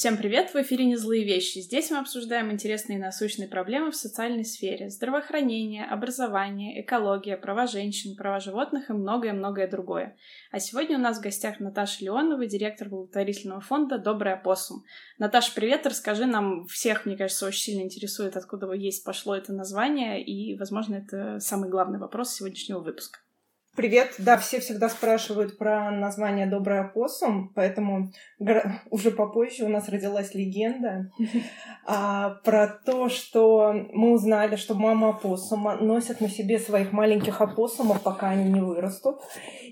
Всем привет! В эфире «Не злые вещи». Здесь мы обсуждаем интересные и насущные проблемы в социальной сфере. Здравоохранение, образование, экология, права женщин, права животных и многое-многое другое. А сегодня у нас в гостях Наташа Леонова, директор благотворительного фонда «Добрый опоссум». Наташа, привет! Расскажи нам, всех, мне кажется, очень сильно интересует, откуда есть пошло это название, и, возможно, это самый главный вопрос сегодняшнего выпуска. Привет. Да, все всегда спрашивают про название «Добрый опоссум», поэтому уже попозже у нас родилась легенда а, про то, что мы узнали, что мама опоссума носит на себе своих маленьких опоссумов, пока они не вырастут.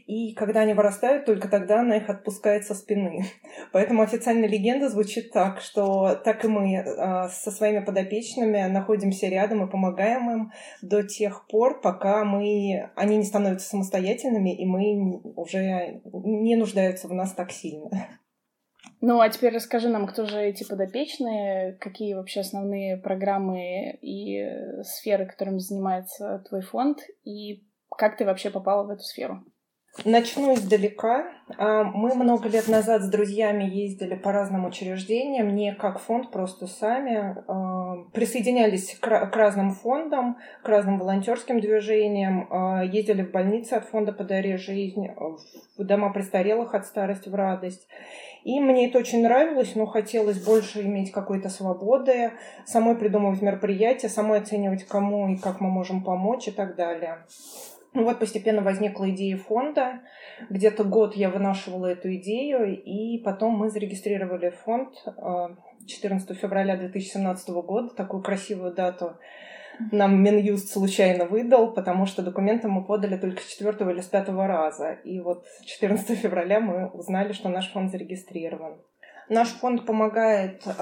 И когда они вырастают, только тогда она их отпускает со спины. Поэтому официальная легенда звучит так, что так и мы а, со своими подопечными находимся рядом и помогаем им до тех пор, пока мы, они не становятся самостоятельными самостоятельными, и мы уже не нуждаются в нас так сильно. Ну, а теперь расскажи нам, кто же эти подопечные, какие вообще основные программы и сферы, которыми занимается твой фонд, и как ты вообще попала в эту сферу? Начну издалека. А, мы много лет назад с друзьями ездили по разным учреждениям, не как фонд, просто сами. А, присоединялись к разным фондам, к разным волонтерским движениям, а, ездили в больницы от фонда «Подари жизнь», в дома престарелых от старости в радость. И мне это очень нравилось, но хотелось больше иметь какой-то свободы, самой придумывать мероприятия, самой оценивать, кому и как мы можем помочь и так далее. Ну вот постепенно возникла идея фонда. Где-то год я вынашивала эту идею, и потом мы зарегистрировали фонд 14 э, февраля 2017 года, такую красивую дату нам Минюст случайно выдал, потому что документы мы подали только с четвертого или с пятого раза. И вот 14 февраля мы узнали, что наш фонд зарегистрирован. Наш фонд помогает э,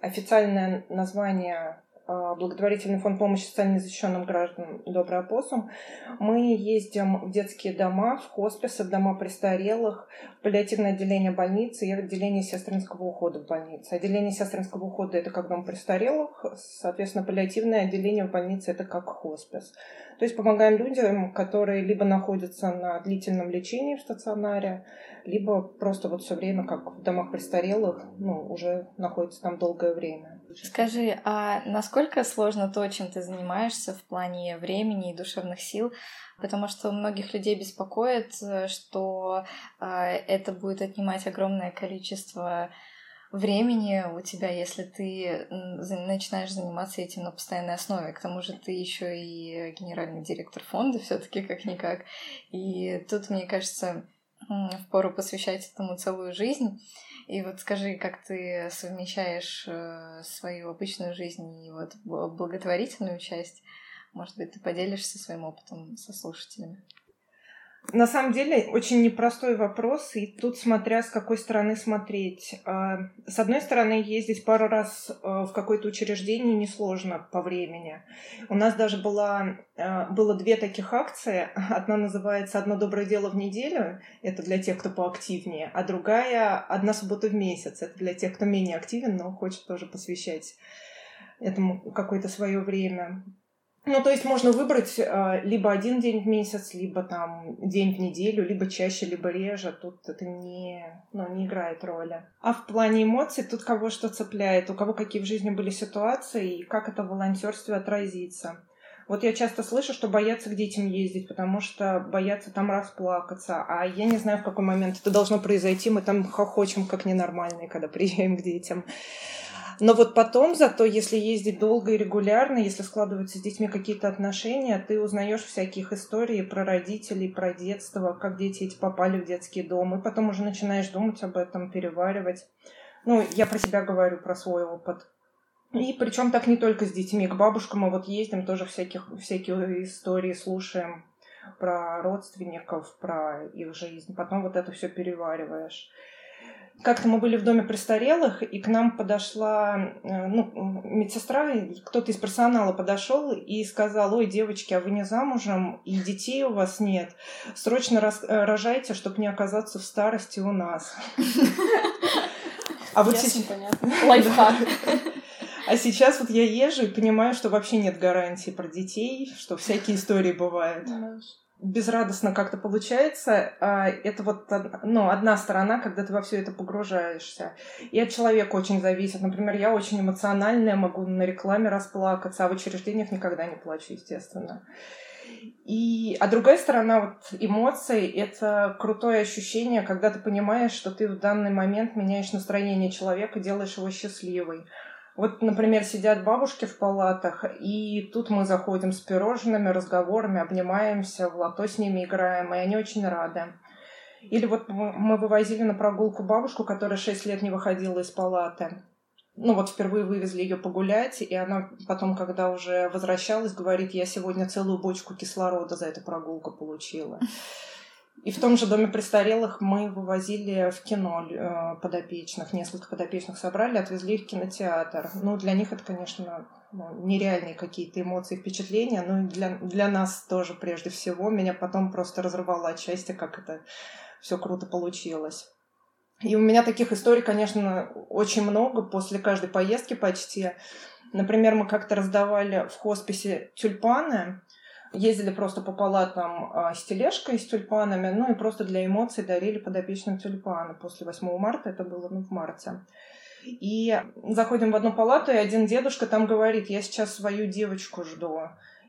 официальное название благотворительный фонд помощи социально защищенным гражданам «Добрый опоссум». Мы ездим в детские дома, в хосписы, в дома престарелых, в паллиативное отделение больницы и отделение сестринского ухода в больнице. Отделение сестринского ухода – это как дом престарелых, соответственно, паллиативное отделение в больнице – это как хоспис. То есть помогаем людям, которые либо находятся на длительном лечении в стационаре, либо просто вот все время, как в домах престарелых, ну, уже находятся там долгое время. Скажи, а насколько сложно то, чем ты занимаешься в плане времени и душевных сил? Потому что многих людей беспокоит, э, что э, это будет отнимать огромное количество времени у тебя, если ты начинаешь заниматься этим на постоянной основе. К тому же ты еще и генеральный директор фонда все-таки как-никак. И тут, мне кажется, впору посвящать этому целую жизнь. И вот скажи, как ты совмещаешь э, свою обычную жизнь и вот благотворительную часть? Может быть, ты поделишься своим опытом со слушателями? На самом деле, очень непростой вопрос, и тут смотря с какой стороны смотреть. А, с одной стороны, ездить пару раз а, в какое-то учреждение несложно по времени. У нас даже была, а, было две таких акции. Одна называется «Одно доброе дело в неделю», это для тех, кто поактивнее, а другая «Одна суббота в месяц», это для тех, кто менее активен, но хочет тоже посвящать этому какое-то свое время. Ну, то есть можно выбрать э, либо один день в месяц, либо там день в неделю, либо чаще, либо реже. Тут это не, ну, не играет роли. А в плане эмоций тут кого что цепляет, у кого какие в жизни были ситуации и как это в волонтерстве отразится. Вот я часто слышу, что боятся к детям ездить, потому что боятся там расплакаться. А я не знаю, в какой момент это должно произойти. Мы там хохочем как ненормальные, когда приезжаем к детям. Но вот потом, зато, если ездить долго и регулярно, если складываются с детьми какие-то отношения, ты узнаешь всяких историй про родителей, про детство, как дети эти попали в детский дом, и потом уже начинаешь думать об этом, переваривать. Ну, я про себя говорю, про свой опыт. И причем так не только с детьми, к бабушкам мы вот ездим, тоже всяких, всякие истории слушаем про родственников, про их жизнь. Потом вот это все перевариваешь. Как-то мы были в доме престарелых, и к нам подошла э, ну, медсестра, кто-то из персонала подошел и сказал, ой, девочки, а вы не замужем, и детей у вас нет. Срочно э, рожайте, чтобы не оказаться в старости у нас. А вот сейчас... Лайфхак. А сейчас вот я езжу и понимаю, что вообще нет гарантии про детей, что всякие истории бывают. Безрадостно как-то получается. А, это вот ну, одна сторона, когда ты во все это погружаешься. И от человека очень зависит. Например, я очень эмоциональная, могу на рекламе расплакаться, а в учреждениях никогда не плачу, естественно. И, а другая сторона вот эмоций — это крутое ощущение, когда ты понимаешь, что ты в данный момент меняешь настроение человека, делаешь его счастливой. Вот, например, сидят бабушки в палатах, и тут мы заходим с пирожными, разговорами, обнимаемся, в лото с ними играем, и они очень рады. Или вот мы вывозили на прогулку бабушку, которая 6 лет не выходила из палаты. Ну вот впервые вывезли ее погулять, и она потом, когда уже возвращалась, говорит, я сегодня целую бочку кислорода за эту прогулку получила. И в том же доме престарелых мы вывозили в кино э, подопечных, несколько подопечных собрали, отвезли их в кинотеатр. Ну, для них это, конечно, ну, нереальные какие-то эмоции, впечатления, но и для, для нас тоже прежде всего. Меня потом просто разрывало от счастья, как это все круто получилось. И у меня таких историй, конечно, очень много после каждой поездки почти. Например, мы как-то раздавали в хосписе тюльпаны, ездили просто по палатам а, с тележкой с тюльпанами, ну и просто для эмоций дарили подопечным тюльпаны. После 8 марта это было ну, в марте. И заходим в одну палату, и один дедушка там говорит, я сейчас свою девочку жду.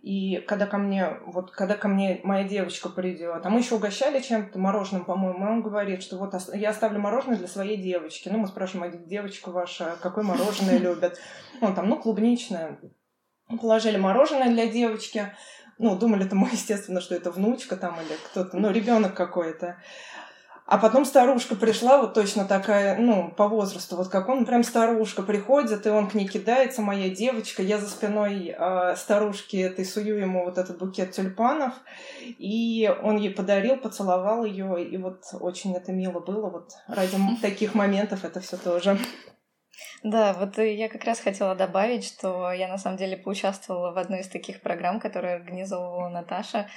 И когда ко мне, вот когда ко мне моя девочка придет, а мы еще угощали чем-то мороженым, по-моему, он говорит, что вот я оставлю мороженое для своей девочки. Ну, мы спрашиваем, а девочка ваша, какое мороженое любит? Он там, ну, клубничное. Положили мороженое для девочки ну, думали-то мы, естественно, что это внучка там или кто-то, ну, ребенок какой-то. А потом старушка пришла, вот точно такая, ну, по возрасту, вот как он, прям старушка приходит, и он к ней кидается, моя девочка, я за спиной э, старушки этой сую ему вот этот букет тюльпанов, и он ей подарил, поцеловал ее, и вот очень это мило было, вот ради таких моментов это все тоже. Да, вот я как раз хотела добавить, что я на самом деле поучаствовала в одной из таких программ, которые организовывала Наташа.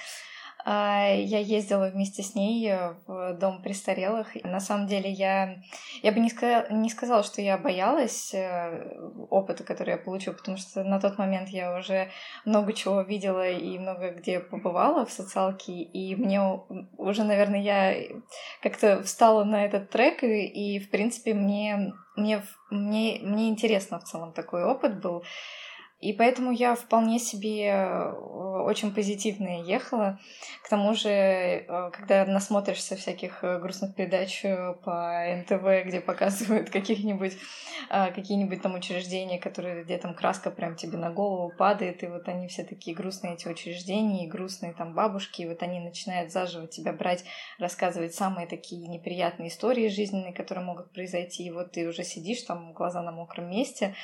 А, я ездила вместе с ней э, в дом престарелых. На самом деле я, я бы не сказала, не сказала, что я боялась э, опыта, который я получу, потому что на тот момент я уже много чего видела и много где побывала в социалке, и мне уже, наверное, я как-то встала на этот трек, и, и в принципе, мне, мне, мне, мне интересно в целом такой опыт был. И поэтому я вполне себе э, очень позитивно ехала. К тому же, э, когда насмотришься всяких э, грустных передач по НТВ, где показывают каких-нибудь какие-нибудь там учреждения, которые, где там краска прям тебе на голову падает, и вот они все такие грустные, эти учреждения, и грустные там бабушки, и вот они начинают заживо тебя брать, рассказывать самые такие неприятные истории жизненные, которые могут произойти, и вот ты уже сидишь там, глаза на мокром месте,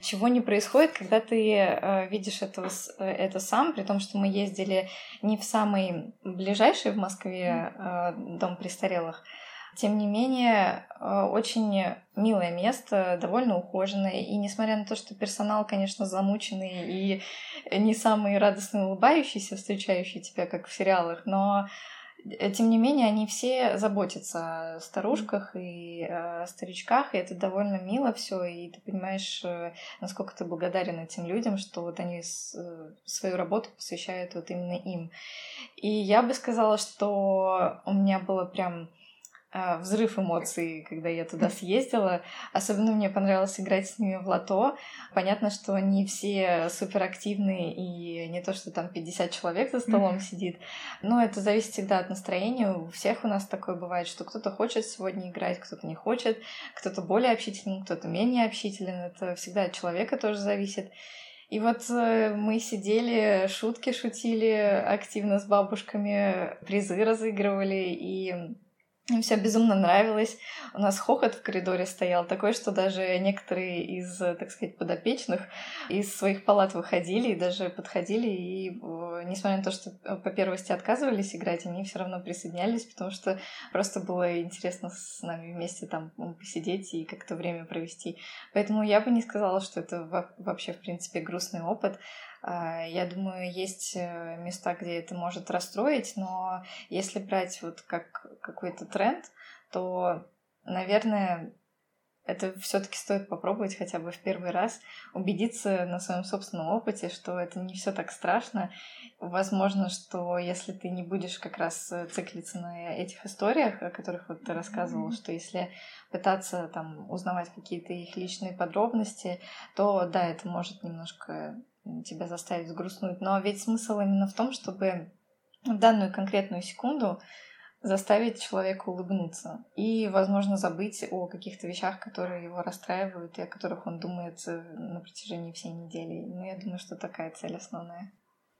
чего не происходит, когда ты э, видишь это, э, это сам, при том, что мы ездили не в самый ближайший в Москве э, дом престарелых. Тем не менее, э, очень милое место, довольно ухоженное. И несмотря на то, что персонал, конечно, замученный и не самый радостно улыбающийся, встречающий тебя, как в сериалах, но тем не менее, они все заботятся о старушках и о старичках, и это довольно мило все, и ты понимаешь, э, насколько ты благодарен этим людям, что вот они э, свою работу посвящают вот именно им. И я бы сказала, что у меня было прям взрыв эмоций, когда я туда съездила. Особенно мне понравилось играть с ними в лото. Понятно, что не все суперактивные и не то, что там 50 человек за столом сидит. Но это зависит всегда от настроения. У всех у нас такое бывает, что кто-то хочет сегодня играть, кто-то не хочет, кто-то более общителен, кто-то менее общителен. Это всегда от человека тоже зависит. И вот э, мы сидели, шутки шутили активно с бабушками, призы разыгрывали, и им все безумно нравилось. У нас хохот в коридоре стоял такой, что даже некоторые из, так сказать, подопечных из своих палат выходили и даже подходили. И несмотря на то, что по первости отказывались играть, они все равно присоединялись, потому что просто было интересно с нами вместе там посидеть и как-то время провести. Поэтому я бы не сказала, что это вообще, в принципе, грустный опыт. А, я думаю, есть э, места, где это может расстроить, но если брать вот как какой-то тренд, то, наверное, это все-таки стоит попробовать хотя бы в первый раз, убедиться на своем собственном опыте, что это не все так страшно. Возможно, что если ты не будешь как раз циклиться на этих историях, о которых вот ты рассказывал, что если пытаться там узнавать какие-то их личные подробности, то да, это может немножко тебя заставить сгрустнуть. Но ведь смысл именно в том, чтобы в данную конкретную секунду заставить человека улыбнуться и, возможно, забыть о каких-то вещах, которые его расстраивают и о которых он думает э, на протяжении всей недели. Ну, я думаю, что такая цель основная.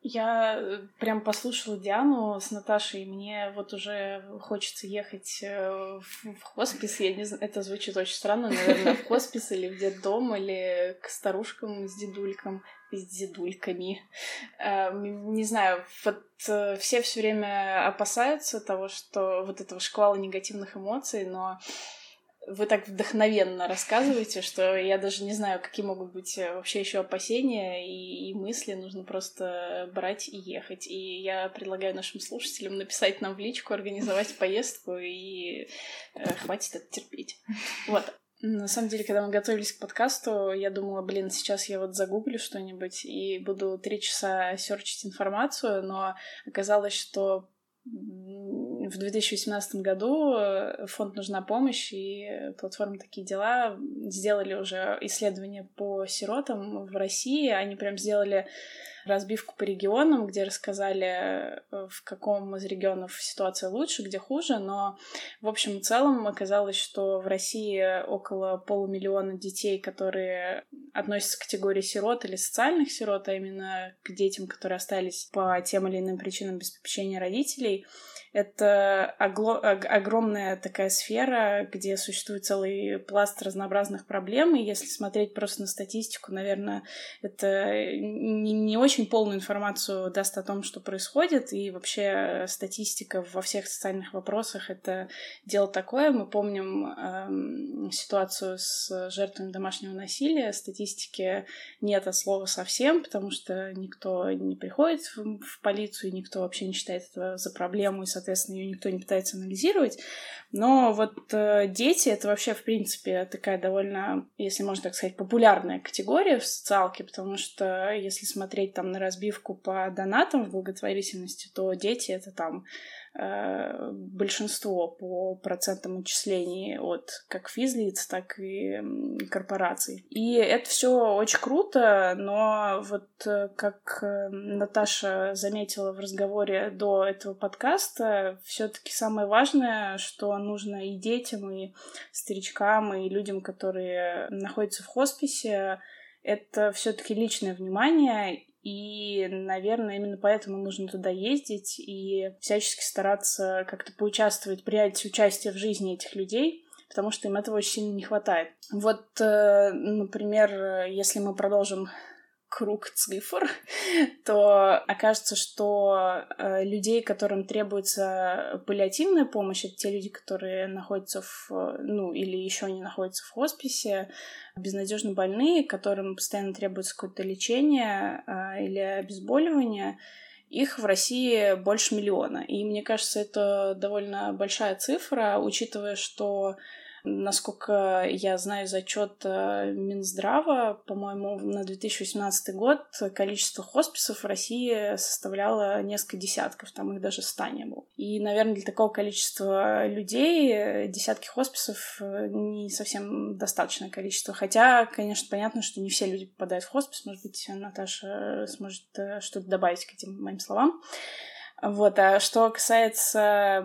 Я э, прям послушала Диану с Наташей, и мне вот уже хочется ехать э, в, хоспис. Я не знаю, это звучит очень странно, наверное, в хоспис или в детдом, или к старушкам с дедулькам, с дедульками. Эм, не знаю, вот э, все все время опасаются того, что вот этого шквала негативных эмоций, но вы так вдохновенно рассказываете, что я даже не знаю, какие могут быть э, вообще еще опасения и, и мысли. Нужно просто брать и ехать. И я предлагаю нашим слушателям написать нам в личку, организовать поездку и э, хватит это терпеть. Вот. На самом деле, когда мы готовились к подкасту, я думала, блин, сейчас я вот загуглю что-нибудь и буду три часа серчить информацию, но оказалось, что в 2018 году э, фонд «Нужна помощь» и платформа «Такие дела» сделали уже исследование по сиротам в России. Они прям сделали разбивку по регионам, где рассказали, э, в каком из регионов ситуация лучше, где хуже, но в общем и целом оказалось, что в России около полумиллиона детей, которые относятся к категории сирот или социальных сирот, а именно к детям, которые остались по тем или иным причинам без попечения родителей, это огромная такая сфера, где существует целый пласт разнообразных проблем, и если смотреть просто на статистику, наверное, это не, не очень полную информацию даст о том, что происходит, и вообще статистика во всех социальных вопросах — это дело такое. Мы помним эм, ситуацию с жертвами домашнего насилия, статистики нет от слова совсем, потому что никто не приходит в, в полицию, никто вообще не считает это за проблему, и, соответственно, соответственно, ее никто не пытается анализировать. Но вот э, дети — это вообще, в принципе, такая довольно, если можно так сказать, популярная категория в социалке, потому что если смотреть там на разбивку по донатам в благотворительности, то дети — это там большинство по процентам отчислений от как физлиц, так и корпораций. И это все очень круто, но вот э, как э, Наташа заметила в разговоре до этого подкаста, все-таки самое важное, что нужно и детям, и старичкам, и людям, которые находятся в хосписе, это все-таки личное внимание и, наверное, именно поэтому нужно туда ездить и всячески стараться как-то поучаствовать, принять участие в жизни этих людей, потому что им этого очень сильно не хватает. Вот, э, например, если мы продолжим круг цифр, то окажется, что э, людей, которым требуется паллиативная помощь, это те люди, которые находятся в, ну, или еще не находятся в хосписе, безнадежно больные, которым постоянно требуется какое-то лечение э, или обезболивание, их в России больше миллиона. И мне кажется, это довольно большая цифра, учитывая, что Насколько я знаю зачет э, Минздрава, по-моему, на 2018 год количество хосписов в России составляло несколько десятков, там их даже ста не было. И, наверное, для такого количества людей э, десятки хосписов э, не совсем достаточное количество. Хотя, конечно, понятно, что не все люди попадают в хоспис. Может быть, Наташа сможет что-то добавить к этим моим словам. Вот, а что касается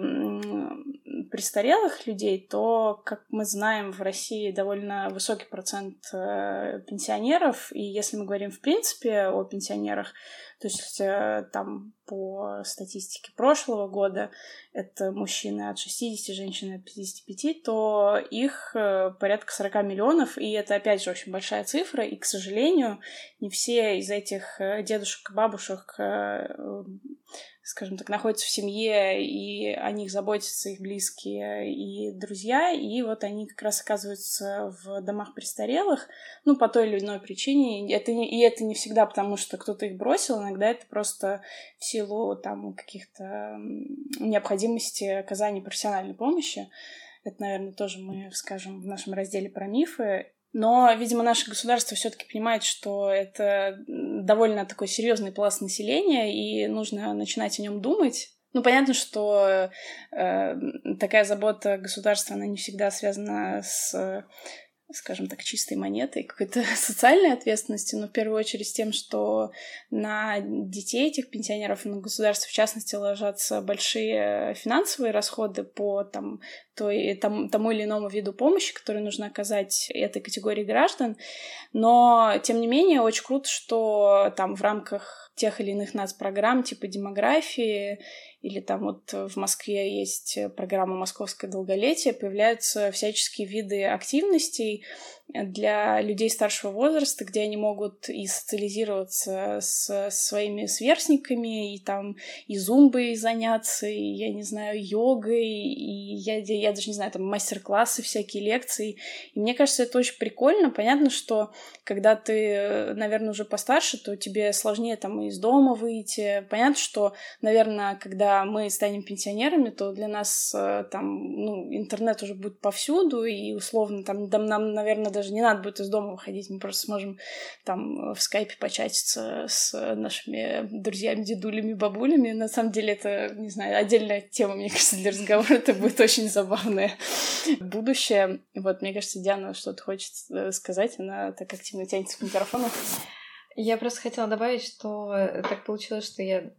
престарелых людей, то, как мы знаем, в России довольно высокий процент э, пенсионеров, и если мы говорим в принципе о пенсионерах, то есть э, там по статистике прошлого года это мужчины от 60, женщины от 55, то их э, порядка 40 миллионов, и это опять же очень большая цифра, и, к сожалению, не все из этих дедушек и бабушек скажем так, находятся в семье, и о них заботятся их близкие и друзья, и вот они как раз оказываются в домах престарелых, ну, по той или иной причине. Это не, и это не всегда потому, что кто-то их бросил, иногда это просто в силу там каких-то необходимости оказания профессиональной помощи. Это, наверное, тоже мы скажем в нашем разделе про мифы. Но, видимо, наше государство все-таки понимает, что это довольно такой серьезный пласт населения, и нужно начинать о нем думать. Ну, понятно, что э, такая забота государства, она не всегда связана с скажем так, чистой монетой, какой-то социальной ответственности, но в первую очередь тем, что на детей этих пенсионеров на государство, в частности, ложатся большие финансовые расходы по там, той, там, тому или иному виду помощи, который нужно оказать этой категории граждан. Но, тем не менее, очень круто, что там в рамках тех или иных нацпрограмм типа демографии или там вот в Москве есть программа «Московское долголетие», появляются всяческие виды активностей, для людей старшего возраста, где они могут и социализироваться с своими сверстниками, и там и зумбой заняться, и, я не знаю, йогой, и я, я даже не знаю, там мастер-классы, всякие лекции. И мне кажется, это очень прикольно. Понятно, что когда ты, наверное, уже постарше, то тебе сложнее там из дома выйти. Понятно, что, наверное, когда мы станем пенсионерами, то для нас э, там, ну, интернет уже будет повсюду, и условно там нам, наверное, даже даже не надо будет из дома выходить, мы просто сможем там в скайпе початиться с нашими друзьями, дедулями, бабулями. На самом деле это, не знаю, отдельная тема, мне кажется, для разговора. Это будет очень забавное будущее. Вот, мне кажется, Диана что-то хочет э, сказать, она так активно тянется к микрофону. Я просто хотела добавить, что так получилось, что я,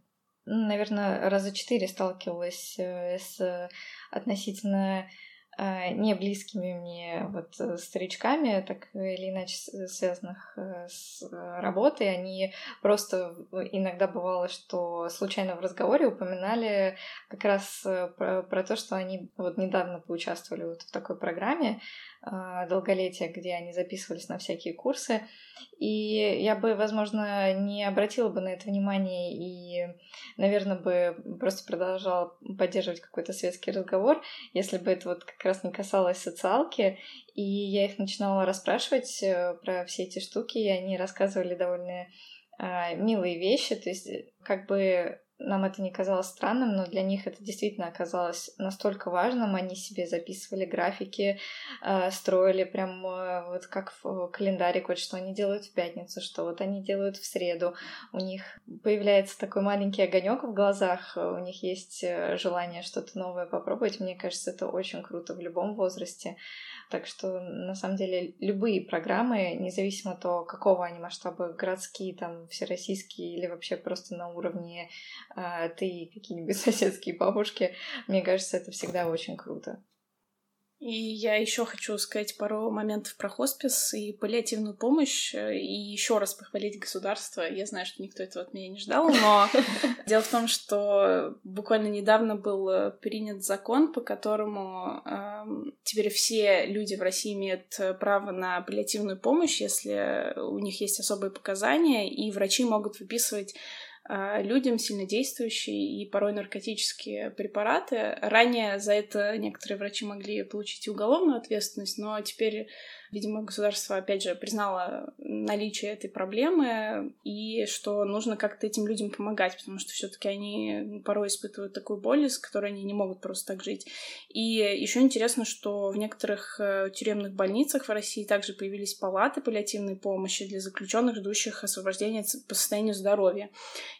наверное, раза четыре сталкивалась э, с относительно Э, не близкими мне вот э, старичками, так или иначе связанных э, с работой, они просто иногда бывало, что случайно в разговоре упоминали как раз про, про то, что они вот недавно поучаствовали вот в такой программе, а, долголетия, где они записывались на всякие курсы. И я бы, возможно, не обратила бы на это внимание и, наверное, бы просто продолжала поддерживать какой-то светский разговор, если бы это вот как раз не касалось социалки. И я их начинала расспрашивать э, про все эти штуки, и они рассказывали довольно а, милые вещи, то есть как бы нам это не казалось странным, но для них это действительно оказалось настолько важным. Они себе записывали графики, э, строили прям э, вот как в календарик, вот что они делают в пятницу, что вот они делают в среду. У них появляется такой маленький огонек в глазах, у них есть э, желание что-то новое попробовать. Мне кажется, это очень круто в любом возрасте. Так что, на самом деле, любые программы, независимо от того, какого они масштаба, городские, там, всероссийские или вообще просто на уровне а, ты какие-нибудь соседские бабушки, мне кажется, это всегда очень круто. И я еще хочу сказать пару моментов про хоспис и паллиативную помощь, э, и еще раз похвалить государство. Я знаю, что никто этого от меня не ждал, но дело в том, что буквально недавно был э, принят закон, по которому э, теперь все люди в России имеют право на паллиативную помощь, если у них есть особые показания, и врачи могут выписывать людям сильнодействующие и порой наркотические препараты. Ранее за это некоторые врачи могли получить уголовную ответственность, но теперь Видимо, государство, опять же, признало наличие этой проблемы и что нужно как-то этим людям помогать, потому что все-таки они порой испытывают такую боль, с которой они не могут просто так жить. И еще интересно, что в некоторых э, тюремных больницах в России также появились палаты паллиативной помощи для заключенных, ждущих освобождения по состоянию здоровья.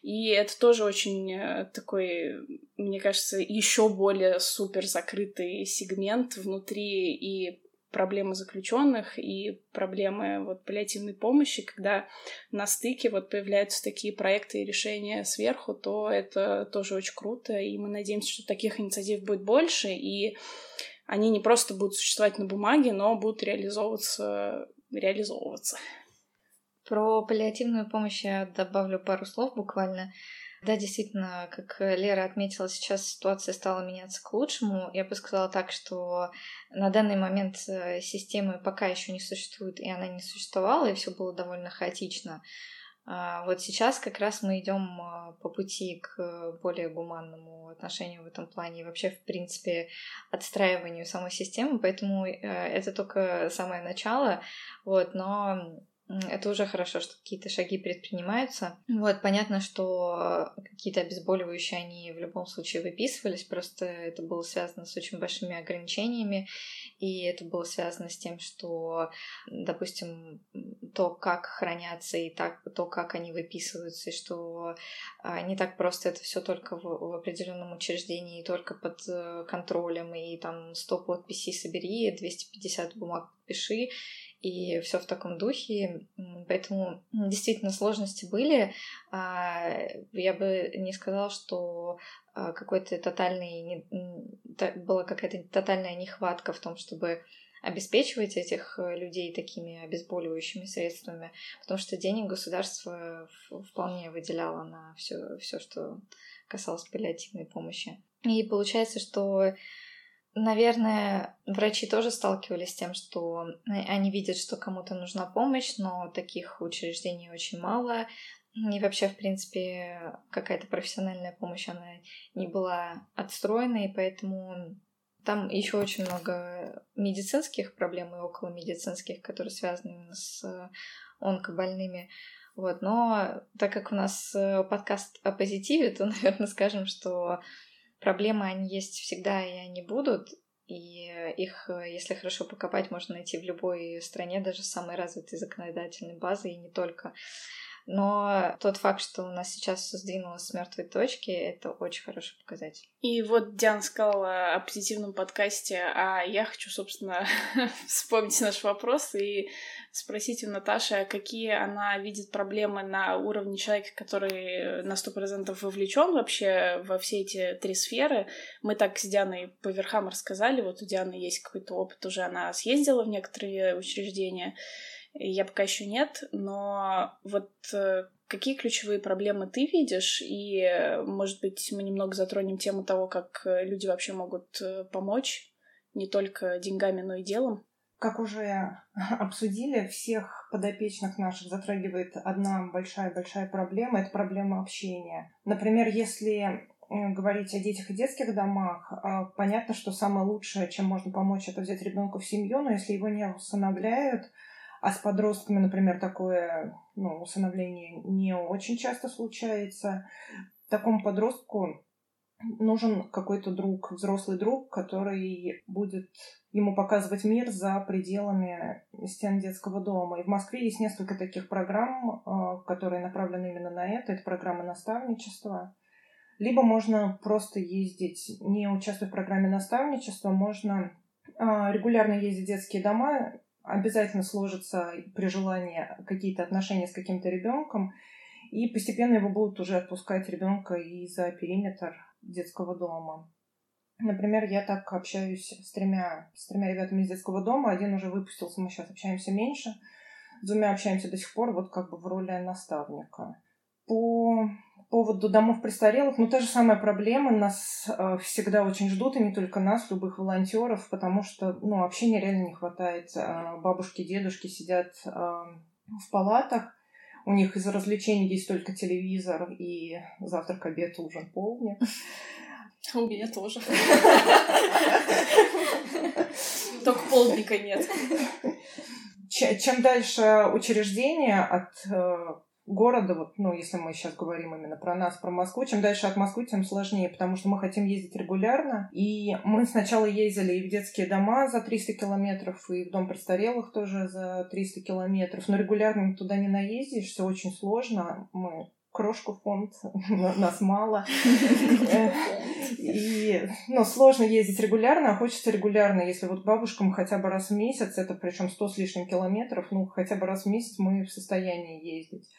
И это тоже очень э, такой, мне кажется, еще более супер закрытый сегмент внутри и проблемы заключенных и проблемы вот паллиативной помощи, когда на стыке вот появляются такие проекты и решения сверху, то это тоже очень круто, и мы надеемся, что таких инициатив будет больше, и они не просто будут существовать на бумаге, но будут реализовываться, реализовываться. Про паллиативную помощь я добавлю пару слов буквально. Да, действительно, как Лера отметила, сейчас ситуация стала меняться к лучшему. Я бы сказала так, что на данный момент э, системы пока еще не существует, и она не существовала, и все было довольно хаотично. А вот сейчас как раз мы идем э, по пути к более гуманному отношению в этом плане и вообще, в принципе, отстраиванию самой системы, поэтому э, это только самое начало, вот, но это уже хорошо, что какие-то шаги предпринимаются. Вот, понятно, что какие-то обезболивающие они в любом случае выписывались, просто это было связано с очень большими ограничениями, и это было связано с тем, что, допустим, то, как хранятся, и так, то, как они выписываются, и что а, не так просто это все только в, в определенном учреждении, только под э, контролем, и там 100 подписей собери, 250 бумаг пиши, и все в таком духе. Поэтому действительно сложности были. А, я бы не сказала, что а, какой-то тотальный была какая-то тотальная нехватка в том, чтобы обеспечивать этих э, людей такими обезболивающими средствами, потому что денег государство вполне выделяло на все, все, что касалось паллиативной помощи. И получается, что Наверное, врачи тоже сталкивались с тем, что они видят, что кому-то нужна помощь, но таких учреждений очень мало. И вообще, в принципе, какая-то профессиональная помощь, она не была отстроена, и поэтому там еще очень много медицинских проблем и около медицинских, которые связаны с онкобольными. Вот, но так как у нас э, подкаст о позитиве, то, наверное, скажем, что проблемы, они есть всегда, и они будут. И их, если хорошо покопать, можно найти в любой стране, даже самой развитой законодательной базы, и не только. Но тот факт, что у нас сейчас сдвинулось с мертвой точки, это очень хороший показатель. И вот Диана сказала о позитивном подкасте, а я хочу, собственно, вспомнить наш вопрос и спросить у Наташи, какие она видит проблемы на уровне человека, который на сто процентов вовлечен вообще во все эти три сферы. Мы так с Дианой по верхам рассказали, вот у Дианы есть какой-то опыт уже, она съездила в некоторые учреждения, я пока еще нет, но вот э, какие ключевые проблемы ты видишь, и, может быть, мы немного затронем тему того, как э, люди вообще могут э, помочь не только деньгами, но и делом? Как уже обсудили, всех подопечных наших затрагивает одна большая-большая проблема — это проблема общения. Например, если говорить о детях и детских домах, а, понятно, что самое лучшее, чем можно помочь, это взять ребенка в семью, но если его не усыновляют, а с подростками, например, такое ну, усыновление не очень часто случается. Такому подростку нужен какой-то друг, взрослый друг, который будет ему показывать мир за пределами стен детского дома. И в Москве есть несколько таких программ, а, которые направлены именно на это. Это программа наставничества. Либо можно просто ездить, не участвуя в программе наставничества, можно а, регулярно ездить в детские дома обязательно сложатся при желании какие-то отношения с каким-то ребенком, и постепенно его будут уже отпускать ребенка и за периметр детского дома. Например, я так общаюсь с тремя, с тремя ребятами из детского дома. Один уже выпустился, мы сейчас общаемся меньше. С двумя общаемся до сих пор, вот как бы в роли наставника. По поводу домов престарелых, ну, та же самая проблема. Нас э, всегда очень ждут, и не только нас, любых волонтеров, потому что, ну, общения реально не хватает. Э, бабушки, дедушки сидят э, в палатах, у них из развлечений есть только телевизор и завтрак, обед, ужин, полдник. У меня тоже. Только полдника нет. Чем дальше учреждение от э, города, вот, ну, если мы сейчас говорим именно про нас, про Москву, чем дальше от Москвы, тем сложнее, потому что мы хотим ездить регулярно. И мы сначала ездили и в детские дома за 300 километров, и в дом престарелых тоже за 300 километров. Но регулярно туда не наездишь, все очень сложно. Мы крошку фонд, нас мало. И, ну, сложно ездить регулярно, а хочется регулярно. Если вот бабушкам хотя бы раз в месяц, это причем 100 с лишним километров, ну, хотя бы раз в месяц мы в состоянии ездить.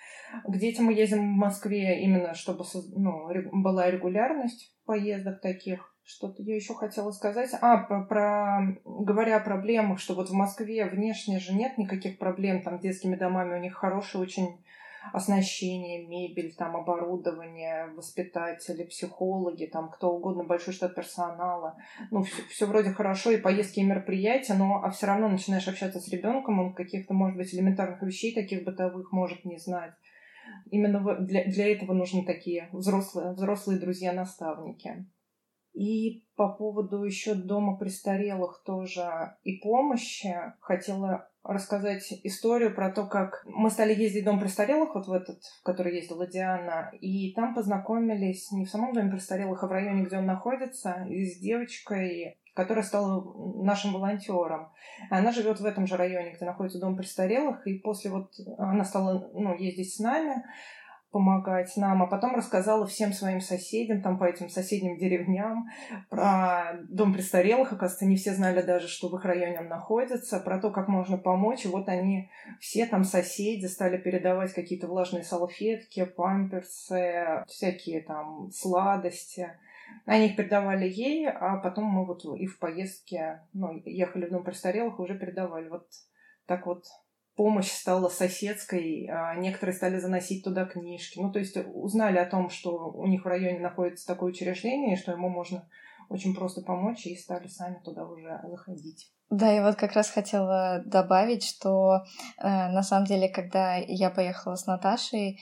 К детям мы ездим в Москве именно, чтобы ну, была регулярность поездок таких. Что-то я еще хотела сказать. А, про, про говоря о проблемах, что вот в Москве внешне же нет никаких проблем там с детскими домами, у них хороший очень оснащение, мебель, там, оборудование, воспитатели, психологи, там, кто угодно, большой штат персонала. Ну, все, все вроде хорошо, и поездки, и мероприятия, но а все равно начинаешь общаться с ребенком, он каких-то, может быть, элементарных вещей таких бытовых может не знать. Именно для, для этого нужны такие взрослые, взрослые друзья-наставники. И по поводу еще дома престарелых тоже и помощи хотела рассказать историю про то, как мы стали ездить в дом престарелых, вот в этот, в который ездила Диана, и там познакомились не в самом доме престарелых, а в районе, где он находится, с девочкой, которая стала нашим волонтером. Она живет в этом же районе, где находится дом престарелых, и после вот она стала ну, ездить с нами, помогать нам, а потом рассказала всем своим соседям, там по этим соседним деревням, про дом престарелых. Оказывается, не все знали даже, что в их районе он находится, про то, как можно помочь. И вот они, все там соседи, стали передавать какие-то влажные салфетки, памперсы, всякие там сладости. Они их передавали ей, а потом мы вот и в поездке, ну, ехали в дом престарелых, уже передавали. Вот так вот помощь стала соседской, а некоторые стали заносить туда книжки. Ну, то есть узнали о том, что у них в районе находится такое учреждение, и что ему можно очень просто помочь, и стали сами туда уже заходить. Да, я вот как раз хотела добавить, что э, на самом деле, когда я поехала с Наташей,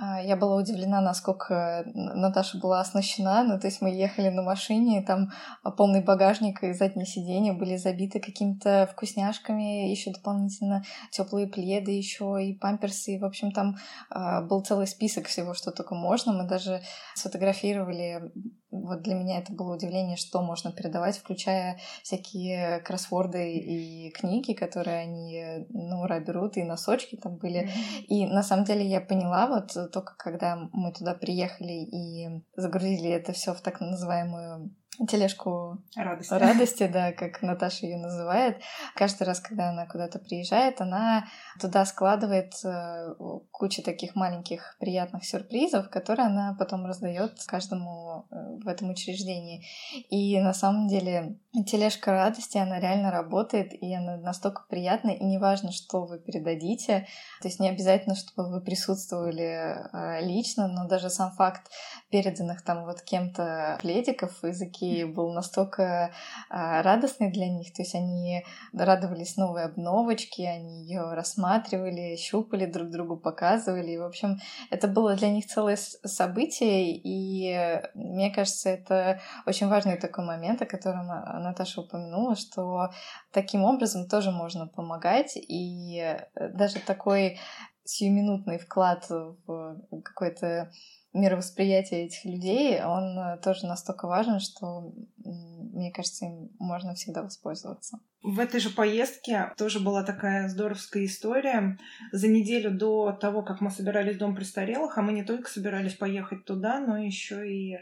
я была удивлена, насколько Наташа была оснащена. Ну, то есть мы ехали на машине, там а, полный багажник и задние сиденья были забиты какими-то вкусняшками, еще дополнительно теплые пледы, еще и памперсы. И, в общем, там э, был целый список всего, что только можно. Мы даже сфотографировали вот для меня это было удивление, что можно передавать, включая всякие кроссворды и книги, которые они на ура берут, и носочки там были. Mm-hmm. И на самом деле я поняла вот только когда мы туда приехали и загрузили это все в так называемую тележку радости. радости, да, как Наташа ее называет. Каждый раз, когда она куда-то приезжает, она туда складывает э, кучу таких маленьких приятных сюрпризов, которые она потом раздает каждому э, в этом учреждении. И на самом деле тележка радости, она реально работает, и она настолько приятная, и неважно, что вы передадите, то есть не обязательно, чтобы вы присутствовали э, лично, но даже сам факт переданных там вот кем-то пледиков из Икеи был настолько а, радостный для них. То есть они радовались новой обновочке, они ее рассматривали, щупали друг другу, показывали. И, в общем, это было для них целое событие, и мне кажется, это очень важный такой момент, о котором Наташа упомянула, что таким образом тоже можно помогать, и даже такой сиюминутный вклад в какой-то мировосприятие этих людей, он э, тоже настолько важен, что, мне кажется, им можно всегда воспользоваться. В этой же поездке тоже была такая здоровская история. За неделю до того, как мы собирались в Дом престарелых, а мы не только собирались поехать туда, но еще и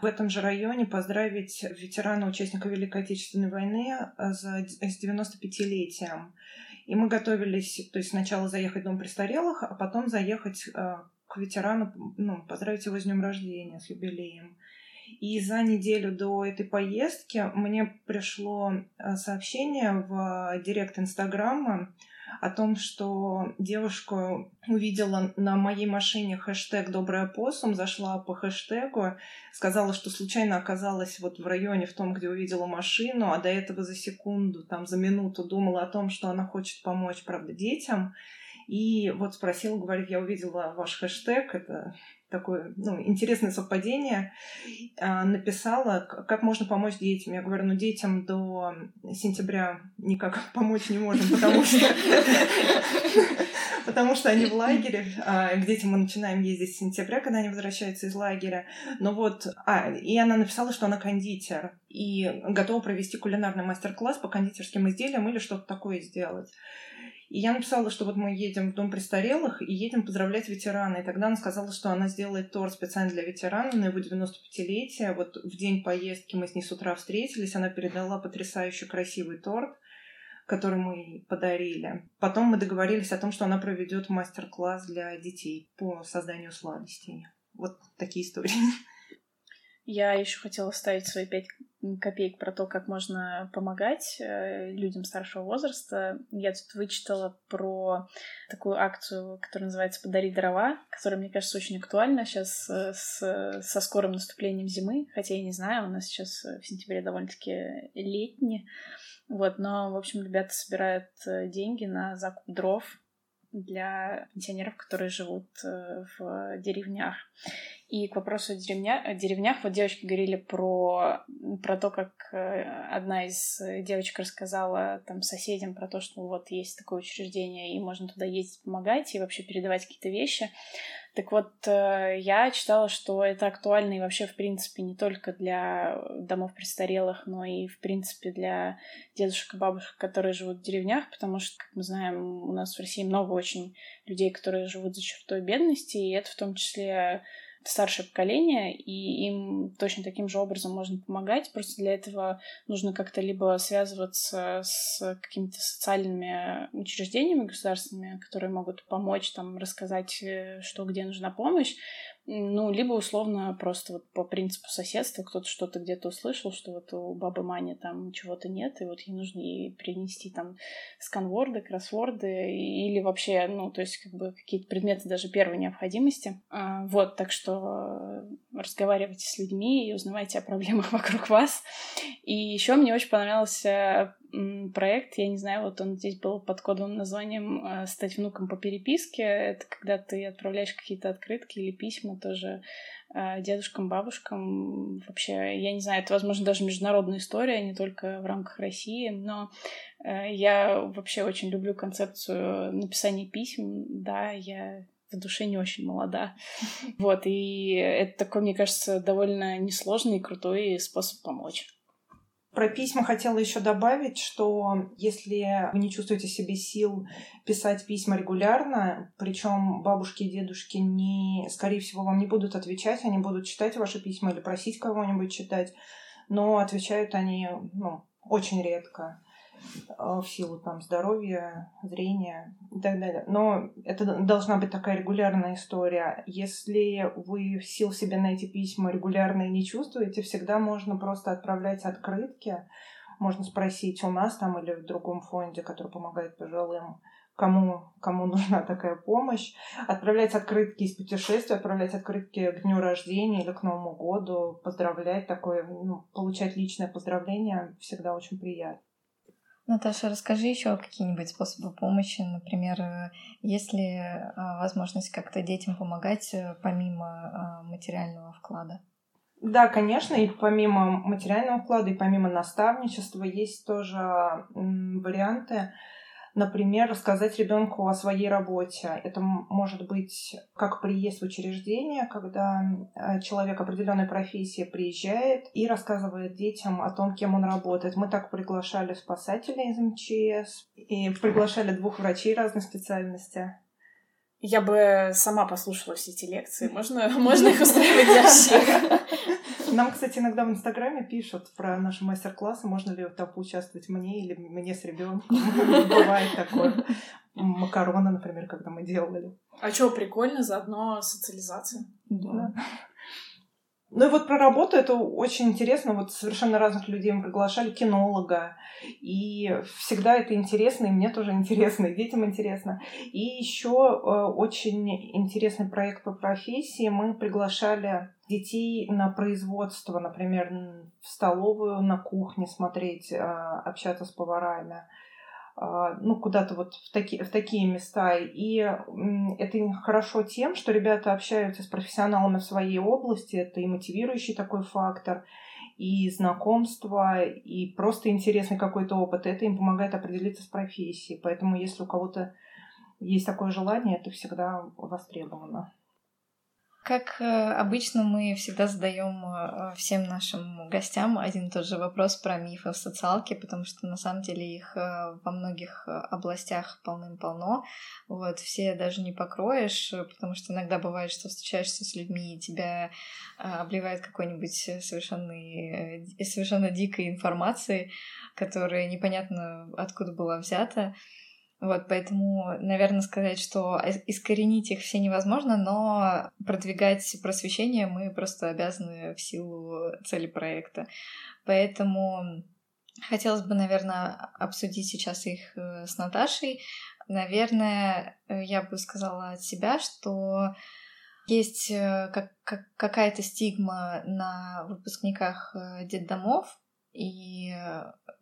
в этом же районе поздравить ветерана, участника Великой Отечественной войны э, за, с 95-летием. И мы готовились, то есть сначала заехать в Дом престарелых, а потом заехать э, к ветерану, ну, поздравить его с днем рождения, с юбилеем. И за неделю до этой поездки мне пришло э, сообщение в директ Инстаграма о том, что девушка увидела на моей машине хэштег «Добрый опоссум», зашла по хэштегу, сказала, что случайно оказалась вот в районе, в том, где увидела машину, а до этого за секунду, там за минуту думала о том, что она хочет помочь, правда, детям. И вот спросила, говорит, я увидела ваш хэштег, это такое ну, интересное совпадение, а, написала, как можно помочь детям. Я говорю, ну детям до сентября никак помочь не можем, потому что потому что они в лагере. А, к детям мы начинаем ездить с сентября, когда они возвращаются из лагеря. Но вот, а, и она написала, что она кондитер и готова провести кулинарный мастер-класс по кондитерским изделиям или что-то такое сделать. И я написала, что вот мы едем в Дом престарелых и едем поздравлять ветерана. И тогда она сказала, что она сделает торт специально для ветерана на его 95-летие. Вот в день поездки мы с ней с утра встретились. Она передала потрясающе красивый торт который мы подарили. Потом мы договорились о том, что она проведет мастер-класс для детей по созданию сладостей. Вот такие истории. Я еще хотела ставить свои пять копеек про то, как можно помогать э, людям старшего возраста. Я тут вычитала про такую акцию, которая называется «Подари дрова», которая, мне кажется, очень актуальна сейчас э, с, со скорым наступлением зимы, хотя я не знаю, у нас сейчас в сентябре довольно-таки летний. Вот, но, в общем, ребята собирают э, деньги на закуп дров для пенсионеров, которые живут э, в деревнях. И к вопросу о, деревня... о деревнях, вот девочки говорили про, про то, как э, одна из девочек рассказала там соседям про то, что вот есть такое учреждение, и можно туда ездить помогать и вообще передавать какие-то вещи. Так вот, э, я читала, что это актуально и вообще, в принципе, не только для домов престарелых, но и, в принципе, для дедушек и бабушек, которые живут в деревнях, потому что, как мы знаем, у нас в России много очень людей, которые живут за чертой бедности, и это в том числе старшее поколение, и им точно таким же образом можно помогать. Просто для этого нужно как-то либо связываться с какими-то социальными учреждениями государственными, которые могут помочь, там, рассказать, э, что где нужна помощь, ну, либо условно просто вот по принципу соседства кто-то что-то где-то услышал, что вот у бабы Мани там чего-то нет, и вот ей нужно ей принести там сканворды, кроссворды или вообще, ну, то есть как бы какие-то предметы даже первой необходимости. А, вот, так что разговаривайте с людьми и узнавайте о проблемах вокруг вас. И еще мне очень понравился проект, я не знаю, вот он здесь был под кодовым названием э, «Стать внуком по переписке». Это когда ты отправляешь какие-то открытки или письма тоже э, дедушкам, бабушкам. Вообще, я не знаю, это, возможно, даже международная история, не только в рамках России, но э, я вообще очень люблю концепцию написания писем. Да, я в душе не очень молода. Вот, и это такой, мне кажется, довольно несложный и крутой способ помочь. Про письма хотела еще добавить, что если вы не чувствуете себе сил писать письма регулярно, причем бабушки и дедушки не, скорее всего, вам не будут отвечать, они будут читать ваши письма или просить кого-нибудь читать, но отвечают они ну, очень редко. Э, в силу там здоровья, зрения и так далее. Но это должна быть такая регулярная история. Если вы сил себе на эти письма регулярно и не чувствуете, всегда можно просто отправлять открытки. Можно спросить у нас там или в другом фонде, который помогает пожилым, кому, кому нужна такая помощь. Отправлять открытки из путешествия, отправлять открытки к дню рождения или к Новому году, поздравлять такое, ну, получать личное поздравление всегда очень приятно. Наташа, расскажи еще какие-нибудь способы помощи. Например, э, есть ли а, возможность как-то детям помогать э, помимо а, материального вклада? Да, конечно, и помимо материального вклада, и помимо наставничества есть тоже варианты Например, рассказать ребенку о своей работе. Это может быть как приезд в учреждение, когда э, человек определенной профессии приезжает и рассказывает детям о том, кем он работает. Мы так приглашали спасателей из МЧС и приглашали двух врачей разной специальности. Я бы сама послушала все эти лекции. Можно, можно их устраивать всех. Нам, кстати, иногда в Инстаграме пишут про наши мастер-классы, можно ли там поучаствовать мне или мне с ребенком. Бывает такое. Макароны, например, когда мы делали. А что, прикольно, заодно социализация. Да. Ну и вот про работу это очень интересно. Вот совершенно разных людей мы приглашали, кинолога. И всегда это интересно, и мне тоже интересно, и детям интересно. И еще э, очень интересный проект по профессии. Мы приглашали детей на производство, например, в столовую, на кухне смотреть, э, общаться с поварами. А, ну, куда-то вот в, таки, в такие места. И это хорошо тем, что ребята общаются с профессионалами в своей области, это и мотивирующий такой фактор, и знакомство, и просто интересный какой-то опыт. Это им помогает определиться с профессией. Поэтому если у кого-то есть такое желание, это всегда востребовано. Как э, обычно, мы всегда задаем э, всем нашим гостям один и тот же вопрос про мифы в социалке, потому что на самом деле их э, во многих областях полным-полно. Вот, все даже не покроешь, потому что иногда бывает, что встречаешься с людьми, и тебя обливает какой-нибудь совершенно, совершенно дикой информацией, которая непонятно откуда была взята. Вот, поэтому, наверное, сказать, что искоренить их все невозможно, но продвигать просвещение мы просто обязаны в силу цели проекта. Поэтому хотелось бы, наверное, обсудить сейчас их э, с Наташей. Наверное, э, я бы сказала от себя, что есть э, как, как, какая-то стигма на выпускниках детдомов, И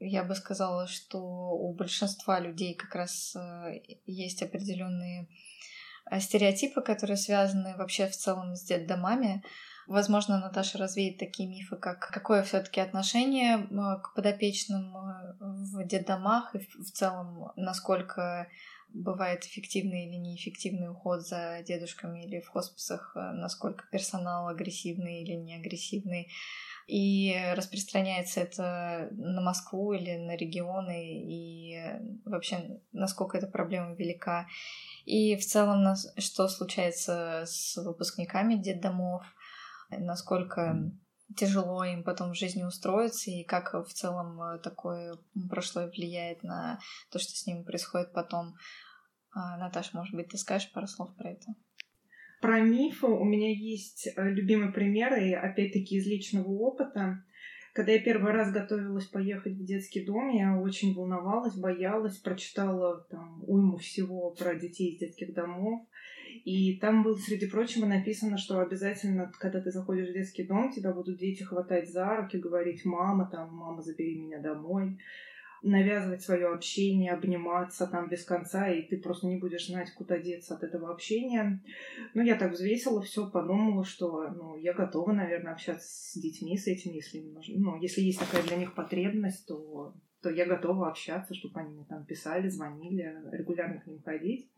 я бы сказала, что у большинства людей как раз есть определенные стереотипы, которые связаны вообще в целом с детдомами. Возможно, Наташа развеет такие мифы, как какое все-таки отношение к подопечным в детдомах и в целом, насколько бывает эффективный или неэффективный уход за дедушками или в хосписах, насколько персонал агрессивный или не агрессивный. И распространяется это на Москву или на регионы, и вообще насколько эта проблема велика. И в целом, что случается с выпускниками детдомов, насколько тяжело им потом в жизни устроиться, и как в целом э, такое прошлое влияет на то, что с ними происходит потом. А, Наташа, может быть, ты скажешь пару слов про это? Про мифы у меня есть э, любимый пример, и опять-таки из личного опыта. Когда я первый раз готовилась поехать в детский дом, я очень волновалась, боялась, прочитала там уйму всего про детей из детских домов. И там было, среди прочего, написано, что обязательно, когда ты заходишь в детский дом, тебя будут дети хватать за руки, говорить «мама, там, мама, забери меня домой» навязывать свое общение, обниматься там без конца, и ты просто не будешь знать, куда деться от этого общения. Ну, я так взвесила все, подумала, что ну, я готова, наверное, общаться с детьми, с этими, если, ну, если есть такая для них потребность, то, то я готова общаться, чтобы они мне там писали, звонили, регулярно к ним ходить.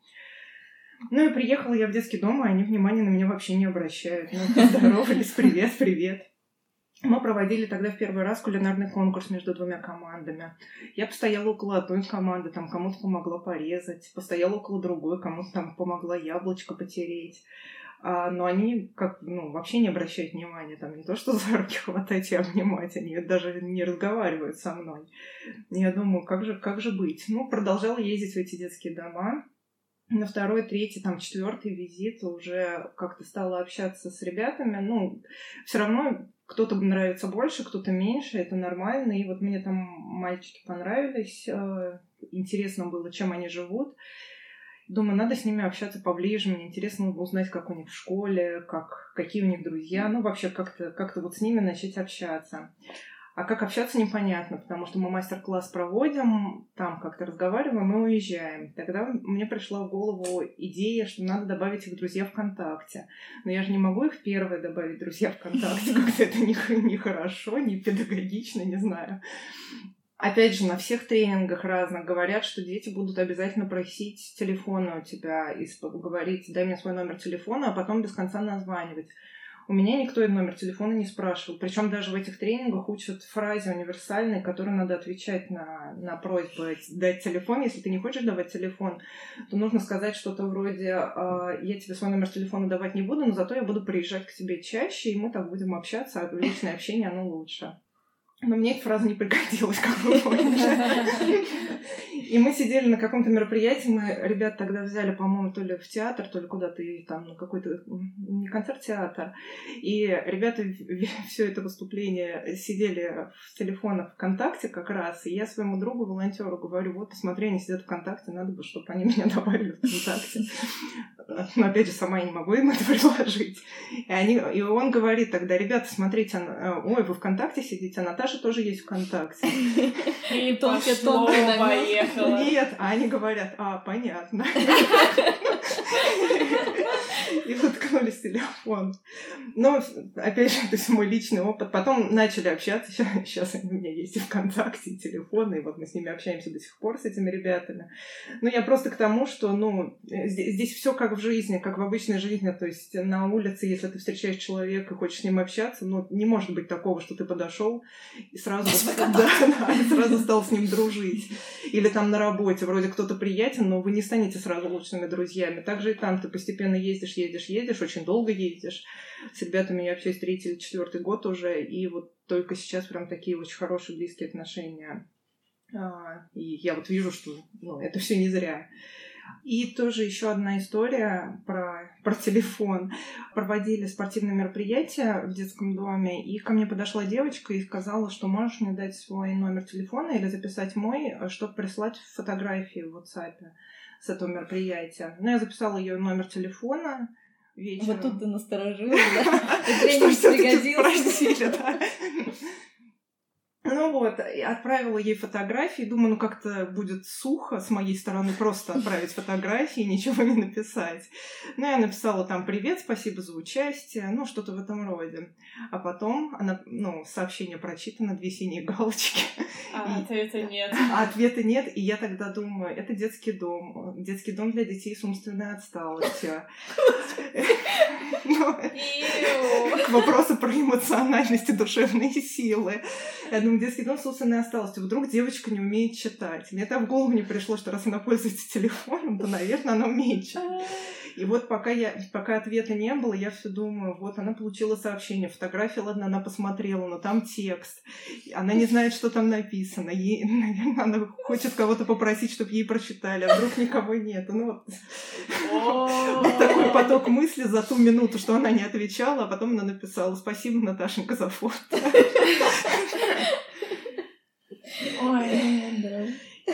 Ну и приехала я в детский дом, и они внимания на меня вообще не обращают. Ну, поздоровались, привет, привет. Мы проводили тогда в первый раз кулинарный конкурс между двумя командами. Я постояла около одной команды, там кому-то помогла порезать, постояла около другой, кому-то там помогла яблочко потереть. А, но они как, ну, вообще не обращают внимания, там не то, что за руки хватать и обнимать, они даже не разговаривают со мной. Я думаю, как же, как же быть? Ну, продолжала ездить в эти детские дома. На второй, третий, там, четвертый визит уже как-то стала общаться с ребятами. Ну, все равно кто-то нравится больше, кто-то меньше, это нормально. И вот мне там мальчики понравились, э, интересно было, чем они живут. Думаю, надо с ними общаться поближе, мне интересно узнать, как у них в школе, как, какие у них друзья, ну, вообще как-то как вот с ними начать общаться. А как общаться непонятно, потому что мы мастер-класс проводим, там как-то разговариваем и уезжаем. Тогда мне пришла в голову идея, что надо добавить их друзья ВКонтакте. Но я же не могу их первые добавить друзья ВКонтакте, как-то это нехорошо, не, не педагогично, не знаю. Опять же, на всех тренингах разных говорят, что дети будут обязательно просить телефона у тебя и говорить, дай мне свой номер телефона, а потом без конца названивать. У меня никто номер телефона не спрашивал. Причем даже в этих тренингах учат фразе универсальной, которую надо отвечать на, на просьбу дать телефон. Если ты не хочешь давать телефон, то нужно сказать что-то вроде «А, «Я тебе свой номер телефона давать не буду, но зато я буду приезжать к тебе чаще, и мы так будем общаться, а личное общение, оно лучше». Но мне эта фраза не пригодилась, как вы поняли. И мы сидели на каком-то мероприятии, мы ребят тогда взяли, по-моему, то ли в театр, то ли куда-то, и там на какой-то, не концерт, театр. И ребята все это выступление сидели в телефонах ВКонтакте как раз, и я своему другу, волонтеру говорю, вот, посмотри, они сидят ВКонтакте, надо бы, чтобы они меня добавили в ВКонтакте. Но опять же, сама я не могу им это предложить. И, они, и он говорит тогда, ребята, смотрите, э, ой, вы ВКонтакте сидите, а Наташа тоже есть ВКонтакте. И только тонко поехала. Нет, а они говорят, а, понятно. И заткнули телефон. Но, опять же, это мой личный опыт. Потом начали общаться. Сейчас у меня есть и ВКонтакте, и телефон, и вот мы с ними общаемся до сих пор, с этими ребятами. Ну, я просто к тому, что, ну, здесь, здесь все как в жизни, как в обычной жизни. То есть на улице, если ты встречаешь человека и хочешь с ним общаться, ну, не может быть такого, что ты подошел и сразу, да, да, и сразу стал с ним дружить. Или там на работе, вроде кто-то приятен, но вы не станете сразу лучшими друзьями. Также и там ты постепенно ездишь, ездишь, едешь, очень долго ездишь. С ребятами я общаюсь третий или четвертый год уже, и вот только сейчас прям такие очень хорошие, близкие отношения. А, и я вот вижу, что ну, это все не зря. И тоже еще одна история про, про телефон. Проводили спортивное мероприятие в детском доме, и ко мне подошла девочка и сказала, что можешь мне дать свой номер телефона или записать мой, чтобы прислать фотографии в WhatsApp с этого мероприятия. Ну, я записала ее номер телефона, вечером. Вот тут ты насторожилась, да? Тренинг пригодился. Ну вот, и отправила ей фотографии, думаю, ну как-то будет сухо с моей стороны просто отправить фотографии, ничего не написать. Ну, я написала там «Привет, спасибо за участие», ну, что-то в этом роде. А потом она, ну, сообщение прочитано, две синие галочки. А и... ответа нет. А ответа нет, и я тогда думаю, это детский дом, детский дом для детей с умственной отсталостью. К вопросу про эмоциональность и душевные силы. Я думаю, детский дом с умственной осталось. Вдруг девочка не умеет читать. Мне там в голову не пришло, что раз она пользуется телефоном, то, наверное, она умеет читать. И вот пока, я, пока ответа не было, я все думаю, вот она получила сообщение, фотография, ладно, она посмотрела, но там текст. Она не знает, что там написано. Ей, наверное, она хочет кого-то попросить, чтобы ей прочитали, а вдруг никого нет. Ну вот. вот такой поток мысли за ту минуту, что она не отвечала, а потом она написала «Спасибо, Наташенька, за фото». Ой, да.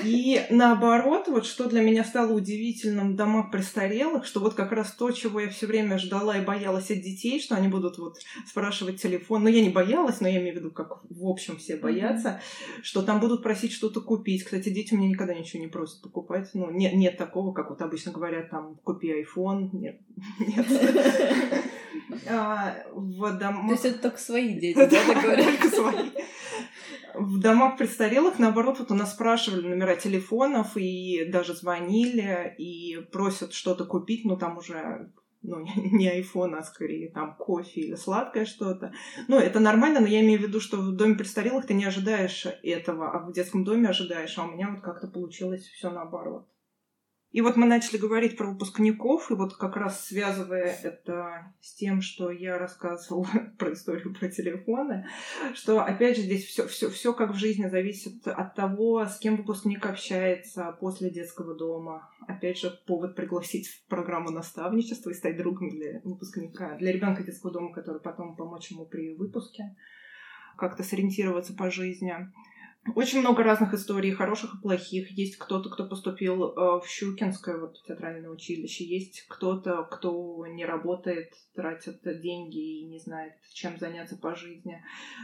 И наоборот, вот что для меня стало удивительным в домах престарелых, что вот как раз то, чего я все время ждала и боялась от детей, что они будут вот спрашивать телефон. Но ну, я не боялась, но я имею в виду, как в общем все боятся, mm-hmm. что там будут просить что-то купить. Кстати, дети у меня никогда ничего не просят покупать. Ну, нет, нет такого, как вот обычно говорят, там, купи iPhone. Нет. нет. А, в домах... То есть это только свои дети, да, говорят? Только свои. В домах престарелых, наоборот, вот у нас спрашивали номера телефонов и даже звонили и просят что-то купить, но там уже ну, не iPhone, а скорее там кофе или сладкое что-то. Ну, это нормально, но я имею в виду, что в доме престарелых ты не ожидаешь этого, а в детском доме ожидаешь, а у меня вот как-то получилось все наоборот. И вот мы начали говорить про выпускников, и вот как раз связывая это с тем, что я рассказывала про историю про телефоны, что опять же здесь все, все, все как в жизни зависит от того, с кем выпускник общается после детского дома. Опять же, повод пригласить в программу наставничества и стать другом для выпускника, для ребенка детского дома, который потом помочь ему при выпуске, как-то сориентироваться по жизни. Очень много разных историй, хороших и плохих. Есть кто-то, кто поступил э, в Щукинское вот, театральное училище. Есть кто-то, кто не работает, тратит деньги и не знает, чем заняться по жизни.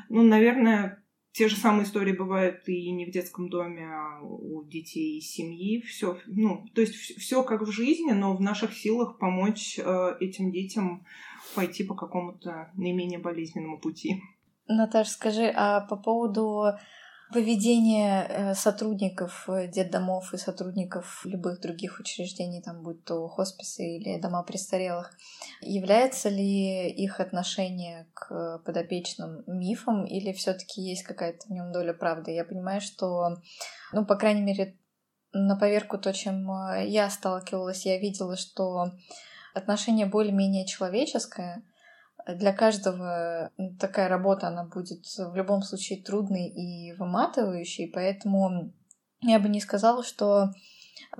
Ну, наверное, те же самые истории бывают и не в детском доме, а у детей из семьи. Все, ну, то есть все как в жизни, но в наших силах помочь э, этим детям пойти по какому-то наименее болезненному пути. Наташа, скажи, а по поводу поведение э, сотрудников э, детдомов и сотрудников любых других учреждений, там будь то хосписы или дома престарелых, является ли их отношение к подопечным мифом или все-таки есть какая-то в нем доля правды? Я понимаю, что, ну, по крайней мере, на поверку то, чем э, я сталкивалась, я видела, что отношение более-менее человеческое — для каждого такая работа, она будет в любом случае трудной и выматывающей, поэтому я бы не сказала, что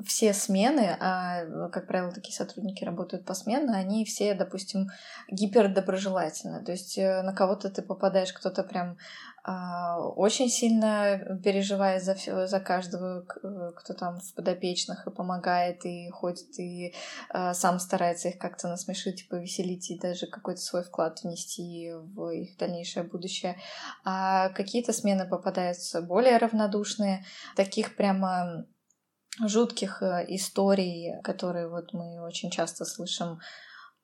все смены, а, как правило, такие сотрудники работают посменно, они все, допустим, гипердоброжелательны. То есть э, на кого-то ты попадаешь, кто-то прям а, очень сильно переживает за, все, за каждого, кто там в подопечных и помогает, и ходит, и а, сам старается их как-то насмешить, повеселить и даже какой-то свой вклад внести в их дальнейшее будущее. А какие-то смены попадаются более равнодушные, таких прямо жутких э, историй, которые вот мы очень часто слышим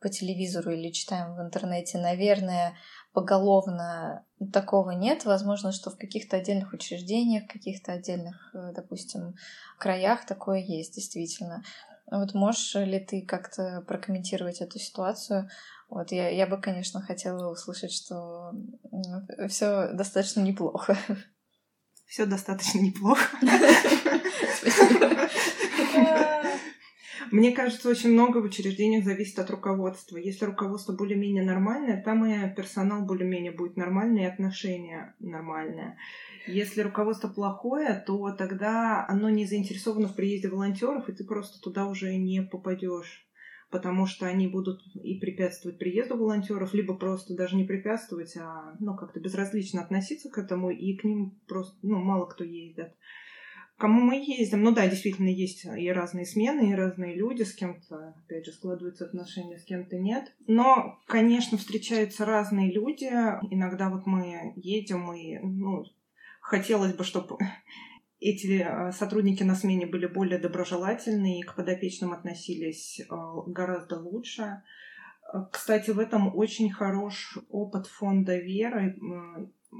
по телевизору или читаем в интернете, наверное, поголовно такого нет. Возможно, что в каких-то отдельных учреждениях, каких-то отдельных, э, допустим, краях такое есть действительно. Вот можешь ли ты как-то прокомментировать эту ситуацию? Вот я, я бы, конечно, хотела услышать, что все достаточно неплохо. Все достаточно неплохо. Мне кажется, очень много в учреждениях зависит от руководства. Если руководство более-менее нормальное, там и персонал более-менее будет нормальный, и отношения нормальные. Если руководство плохое, то тогда оно не заинтересовано в приезде волонтеров, и ты просто туда уже не попадешь потому что они будут и препятствовать приезду волонтеров, либо просто даже не препятствовать, а ну, как-то безразлично относиться к этому, и к ним просто ну, мало кто ездит кому мы ездим. Ну да, действительно, есть и разные смены, и разные люди, с кем-то, опять же, складываются отношения, с кем-то нет. Но, конечно, встречаются разные люди. Иногда вот мы едем и, ну, хотелось бы, чтобы эти э, сотрудники на смене были более доброжелательны и к подопечным относились э, гораздо лучше. Кстати, в этом очень хорош опыт фонда Веры.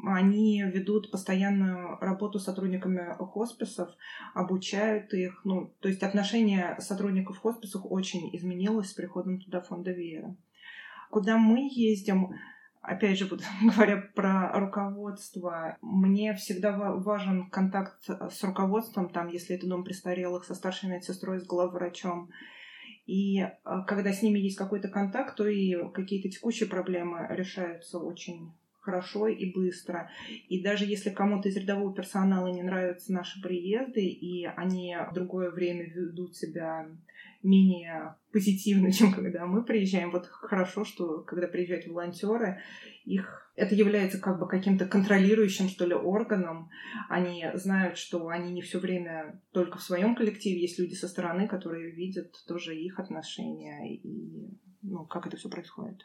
Они ведут постоянную работу с сотрудниками хосписов, обучают их. Ну, то есть отношение сотрудников хосписов очень изменилось с приходом туда фонда Вера. Куда мы ездим, опять же, вот, говоря про руководство, мне всегда важен контакт с руководством, там, если это дом престарелых, со старшей медсестрой, с главврачом. И а, когда с ними есть какой-то контакт, то и какие-то текущие проблемы решаются очень хорошо и быстро. И даже если кому-то из рядового персонала не нравятся наши приезды, и они в другое время ведут себя менее позитивно, чем когда мы приезжаем. Вот хорошо, что когда приезжают волонтеры, их это является как бы каким-то контролирующим, что ли, органом. Они знают, что они не все время только в своем коллективе. Есть люди со стороны, которые видят тоже их отношения и ну, как это все происходит.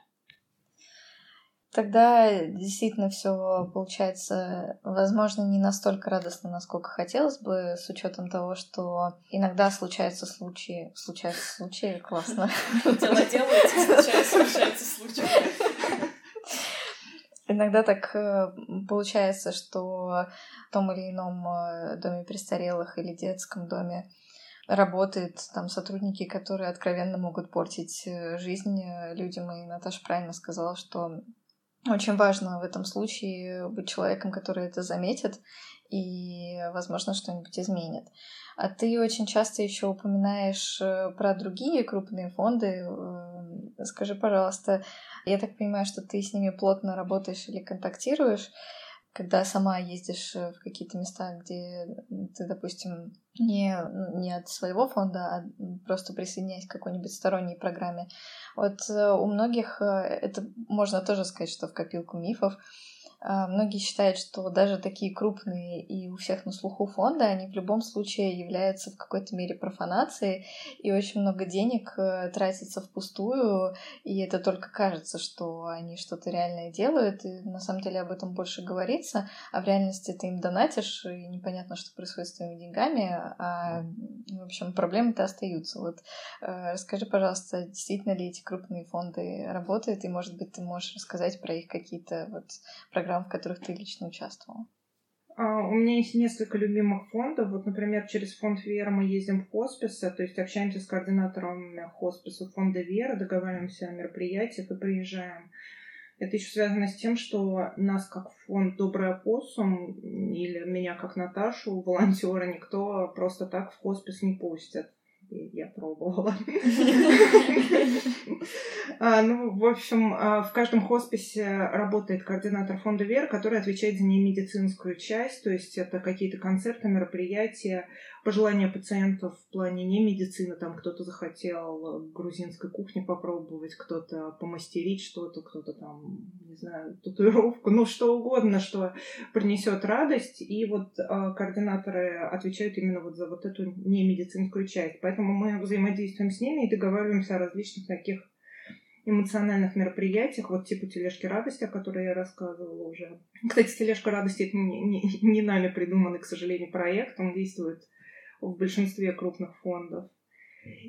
Тогда действительно все получается, возможно, не настолько радостно, насколько хотелось бы, с учетом того, что иногда случаются случаи, случаются случаи, классно. Дела делаются, случаются случаи. Иногда так э, получается, что в том или ином э, доме престарелых или детском доме работают там сотрудники, которые откровенно могут портить э, жизнь людям. И Наташа правильно сказала, что очень важно в этом случае быть человеком, который это заметит и, возможно, что-нибудь изменит. А ты очень часто еще упоминаешь э, про другие крупные фонды. Э, скажи, пожалуйста, я так понимаю, что ты с ними плотно работаешь или контактируешь когда сама ездишь э, в какие-то места, где ты, допустим, не, не от своего фонда, а просто присоединяясь к какой-нибудь сторонней программе. Вот э, у многих э, это можно тоже сказать, что в копилку мифов, многие считают, что даже такие крупные и у всех на слуху фонды, они в любом случае являются в какой-то мере профанацией, и очень много денег э, тратится впустую, и это только кажется, что они что-то реальное делают, и на самом деле об этом больше говорится, а в реальности ты им донатишь, и непонятно, что происходит с твоими деньгами, а, в общем, проблемы-то остаются. Вот э, расскажи, пожалуйста, действительно ли эти крупные фонды работают, и, может быть, ты можешь рассказать про их какие-то вот программы, программ, в которых ты лично участвовала? А, у меня есть несколько любимых фондов. Вот, например, через фонд Вера мы ездим в хосписы, то есть общаемся с координатором хосписа фонда Вера, договариваемся о мероприятиях и приезжаем. Это еще связано с тем, что нас как фонд «Добрый опоссум» или меня как Наташу, волонтера, никто просто так в хоспис не пустит я пробовала. А, ну, в общем, а, в каждом хосписе работает координатор фонда ВЕР, который отвечает за немедицинскую часть, то есть это какие-то концерты, мероприятия, пожелания пациентов в плане не медицины, там кто-то захотел грузинской кухни попробовать, кто-то помастерить что-то, кто-то там, не знаю, татуировку, ну что угодно, что принесет радость. И вот э, координаторы отвечают именно вот за вот эту немедицинскую часть. Поэтому мы взаимодействуем с ними и договариваемся о различных таких эмоциональных мероприятиях, вот типа тележки радости, о которой я рассказывала уже. Кстати, тележка радости это не, не, не нами придуманный, к сожалению, проект. Он действует в большинстве крупных фондов.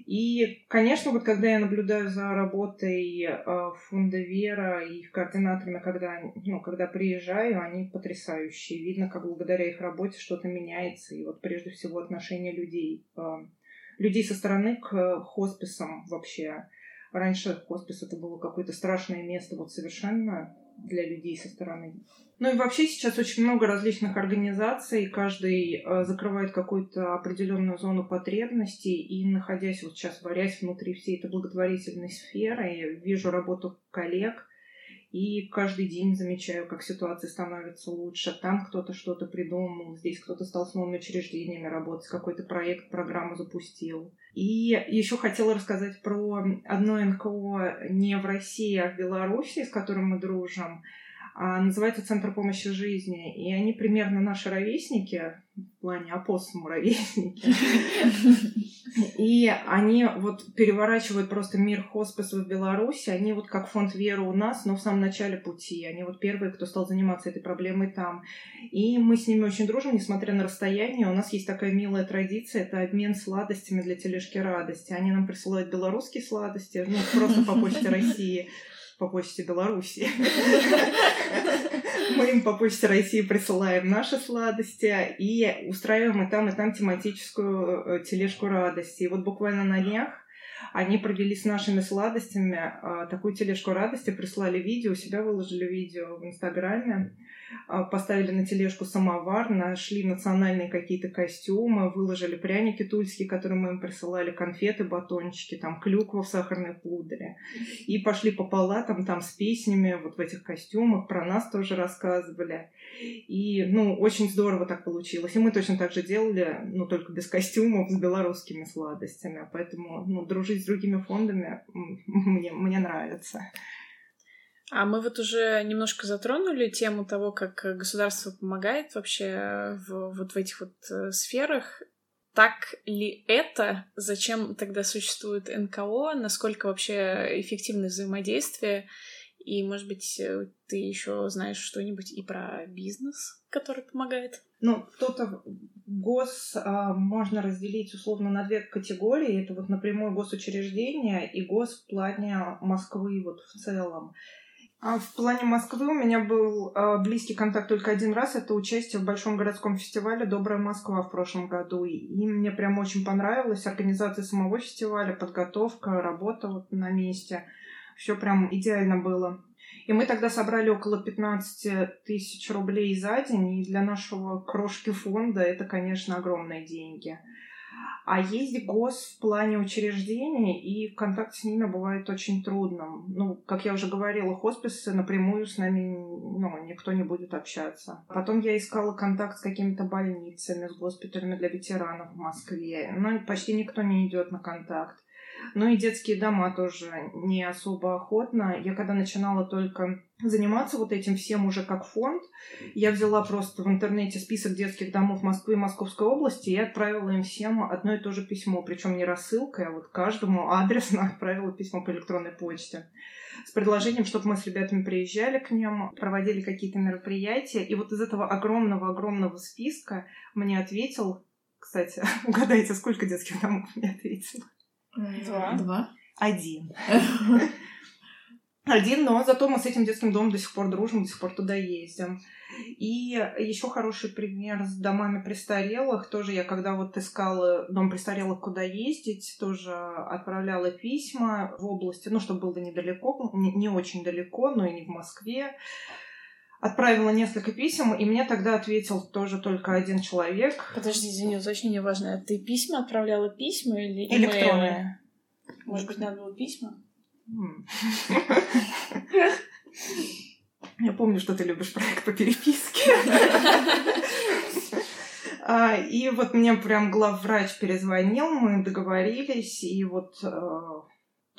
И, конечно, вот когда я наблюдаю за работой э, фонда Вера и их координаторами, когда, ну, когда приезжаю, они потрясающие. Видно, как благодаря их работе что-то меняется. И вот прежде всего отношение людей, э, людей со стороны к хосписам вообще. Раньше хоспис это было какое-то страшное место, вот совершенно для людей со стороны. Ну и вообще сейчас очень много различных организаций, каждый э, закрывает какую-то определенную зону потребностей, и находясь вот сейчас, варясь внутри всей этой благотворительной сферы, я вижу работу коллег, и каждый день замечаю, как ситуация становится лучше. Там кто-то что-то придумал, здесь кто-то стал с новыми учреждениями работать, какой-то проект, программу запустил. И еще хотела рассказать про одно НКО не в России, а в Беларуси, с которым мы дружим. А, называется «Центр помощи жизни». И они примерно наши ровесники, в плане опоссуму ровесники. И они вот переворачивают просто мир хосписа в Беларуси. Они вот как фонд веры у нас, но в самом начале пути. Они вот первые, кто стал заниматься этой проблемой там. И мы с ними очень дружим, несмотря на расстояние. У нас есть такая милая традиция, это обмен сладостями для тележки радости. Они нам присылают белорусские сладости, ну, просто по почте России по почте Беларуси. Мы им по почте России присылаем наши сладости и устраиваем и там, и там тематическую э, тележку радости. И вот буквально на днях они провели с нашими сладостями э, такую тележку радости, прислали видео, у себя выложили видео в Инстаграме. А, поставили на тележку самовар, нашли национальные какие-то костюмы, выложили пряники тульские, которые мы им присылали, конфеты, батончики, там клюква в сахарной пудре. И пошли по палатам там с песнями вот в этих костюмах, про нас тоже рассказывали. И, ну, очень здорово так получилось. И мы точно так же делали, ну, только без костюмов, с белорусскими сладостями. Поэтому, ну, дружить с другими фондами мне, мне нравится. А мы вот уже немножко затронули тему того, как государство помогает вообще в, вот в этих вот э, сферах. Так ли это? Зачем тогда существует НКО? Насколько вообще эффективно взаимодействие? И, может быть, э, ты еще знаешь что-нибудь и про бизнес, который помогает? Ну, кто-то гос а, можно разделить условно на две категории. Это вот напрямую госучреждения и гос в плане Москвы вот в целом. А в плане Москвы у меня был э, близкий контакт только один раз. Это участие в большом городском фестивале «Добрая Москва» в прошлом году. И мне прям очень понравилось. Организация самого фестиваля, подготовка, работа вот на месте. Все прям идеально было. И мы тогда собрали около 15 тысяч рублей за день. И для нашего крошки фонда это, конечно, огромные деньги. А есть гос в плане учреждений, и контакт с ними бывает очень трудным. Ну, как я уже говорила, хосписы напрямую с нами ну, никто не будет общаться. Потом я искала контакт с какими-то больницами, с госпиталями для ветеранов в Москве, но почти никто не идет на контакт. Ну и детские дома тоже не особо охотно. Я когда начинала только заниматься вот этим всем уже как фонд, я взяла просто в интернете список детских домов Москвы и Московской области и отправила им всем одно и то же письмо. Причем не рассылкой, а вот каждому адресно отправила письмо по электронной почте с предложением, чтобы мы с ребятами приезжали к ним, проводили какие-то мероприятия. И вот из этого огромного-огромного списка мне ответил, кстати, угадайте, сколько детских домов мне ответило? Два. Два. Один. Один, но зато мы с этим детским домом до сих пор дружим, до сих пор туда ездим. И еще хороший пример с домами престарелых. Тоже я когда вот искала дом престарелых, куда ездить, тоже отправляла письма в области, ну, чтобы было недалеко, не, не очень далеко, но и не в Москве. Отправила несколько писем, и мне тогда ответил тоже только один человек. Подожди, извини, уточнение важное. Ты письма отправляла письма или электронные? Может быть, надо было письма? Я помню, что ты любишь проект по переписке. А, и вот мне прям главврач перезвонил, мы договорились, и вот э,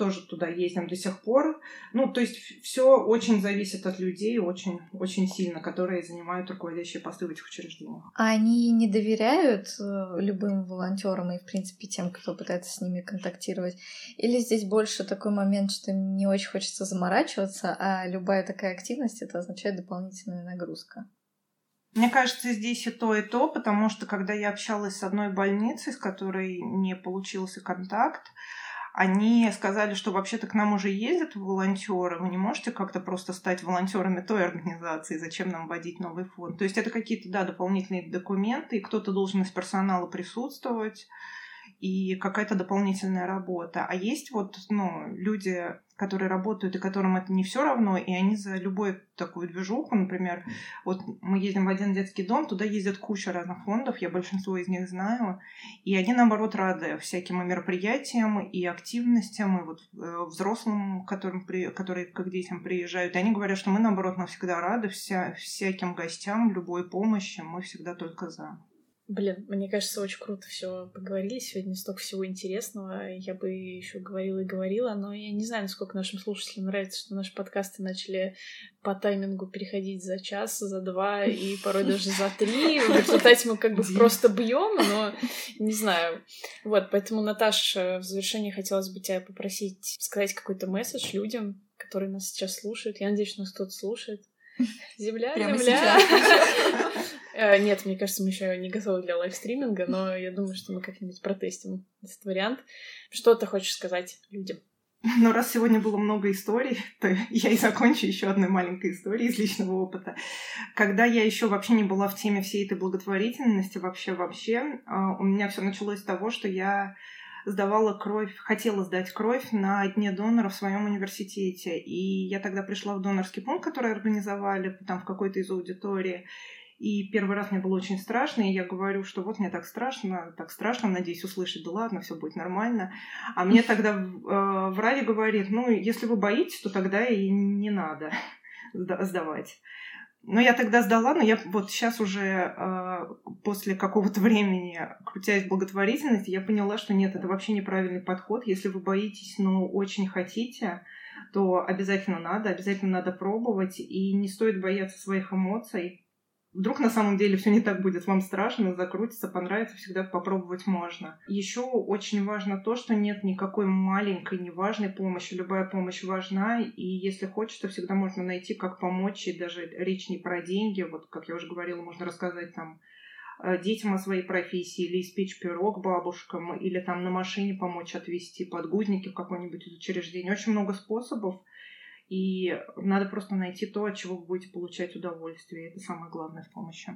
тоже туда ездим до сих пор. Ну, то есть все очень зависит от людей, очень, очень сильно, которые занимают руководящие посты в этих учреждениях. А они не доверяют э, любым волонтерам и, в принципе, тем, кто пытается с ними контактировать? Или здесь больше такой момент, что им не очень хочется заморачиваться, а любая такая активность это означает дополнительная нагрузка? Мне кажется, здесь и то, и то, потому что когда я общалась с одной больницей, с которой не получился контакт, они сказали, что вообще-то к нам уже ездят волонтеры, вы не можете как-то просто стать волонтерами той организации, зачем нам вводить новый фонд. То есть это какие-то, да, дополнительные документы, и кто-то должен из персонала присутствовать, и какая-то дополнительная работа. А есть вот, ну, люди, которые работают и которым это не все равно, и они за любую такую движуху, например, вот мы ездим в один детский дом, туда ездят куча разных фондов, я большинство из них знаю, и они, наоборот, рады всяким мероприятиям и активностям, и вот э, взрослым, которым при, которые как детям приезжают, и они говорят, что мы, наоборот, мы всегда рады вся, всяким гостям, любой помощи, мы всегда только за. Блин, мне кажется, очень круто все поговорили сегодня, столько всего интересного. Я бы еще говорила и говорила, но я не знаю, насколько нашим слушателям нравится, что наши подкасты начали по таймингу переходить за час, за два и порой даже за три. В результате мы как бы просто бьем, но не знаю. Вот, поэтому, Наташа, в завершении хотелось бы тебя попросить сказать какой-то месседж людям, которые нас сейчас слушают. Я надеюсь, что нас кто-то слушает. Земля, Прямо земля. Э, нет, мне кажется, мы еще не готовы для лайвстриминга, но я думаю, что мы как-нибудь протестим этот вариант. Что ты хочешь сказать людям? Ну, раз сегодня было много историй, то я и закончу еще одной маленькой историей из личного опыта. Когда я еще вообще не была в теме всей этой благотворительности, вообще-вообще, а, у меня все началось с того, что я сдавала кровь, хотела сдать кровь на Дне донора в своем университете. И я тогда пришла в донорский пункт, который организовали там в какой-то из аудитории. И первый раз мне было очень страшно, и я говорю, что вот мне так страшно, так страшно, надеюсь услышать, да ладно, все будет нормально. А мне тогда э, врач говорит, ну, если вы боитесь, то тогда и не надо сдавать. Но я тогда сдала, но я вот сейчас уже э, после какого-то времени, крутясь в благотворительности, я поняла, что нет, это вообще неправильный подход. Если вы боитесь, но очень хотите, то обязательно надо, обязательно надо пробовать, и не стоит бояться своих эмоций. Вдруг на самом деле все не так будет, вам страшно, закрутится, понравится, всегда попробовать можно. Еще очень важно то, что нет никакой маленькой, неважной помощи. Любая помощь важна, и если хочется, всегда можно найти, как помочь, и даже речь не про деньги. Вот, как я уже говорила, можно рассказать там э, детям о своей профессии, или испечь пирог бабушкам, или там на машине помочь отвезти подгузники в какое-нибудь из учреждений. Очень много способов. И надо просто найти то, от чего вы будете получать удовольствие. Это самое главное в помощи.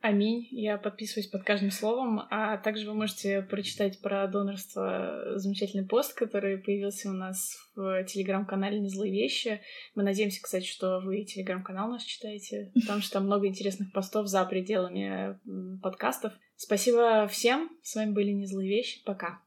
Аминь. Я подписываюсь под каждым словом. А также вы можете прочитать про донорство замечательный пост, который появился у нас в телеграм-канале «Не злые вещи». Мы надеемся, кстати, что вы телеграм-канал наш читаете, потому что там много интересных постов за пределами подкастов. Спасибо всем. С вами были «Не злые вещи». Пока.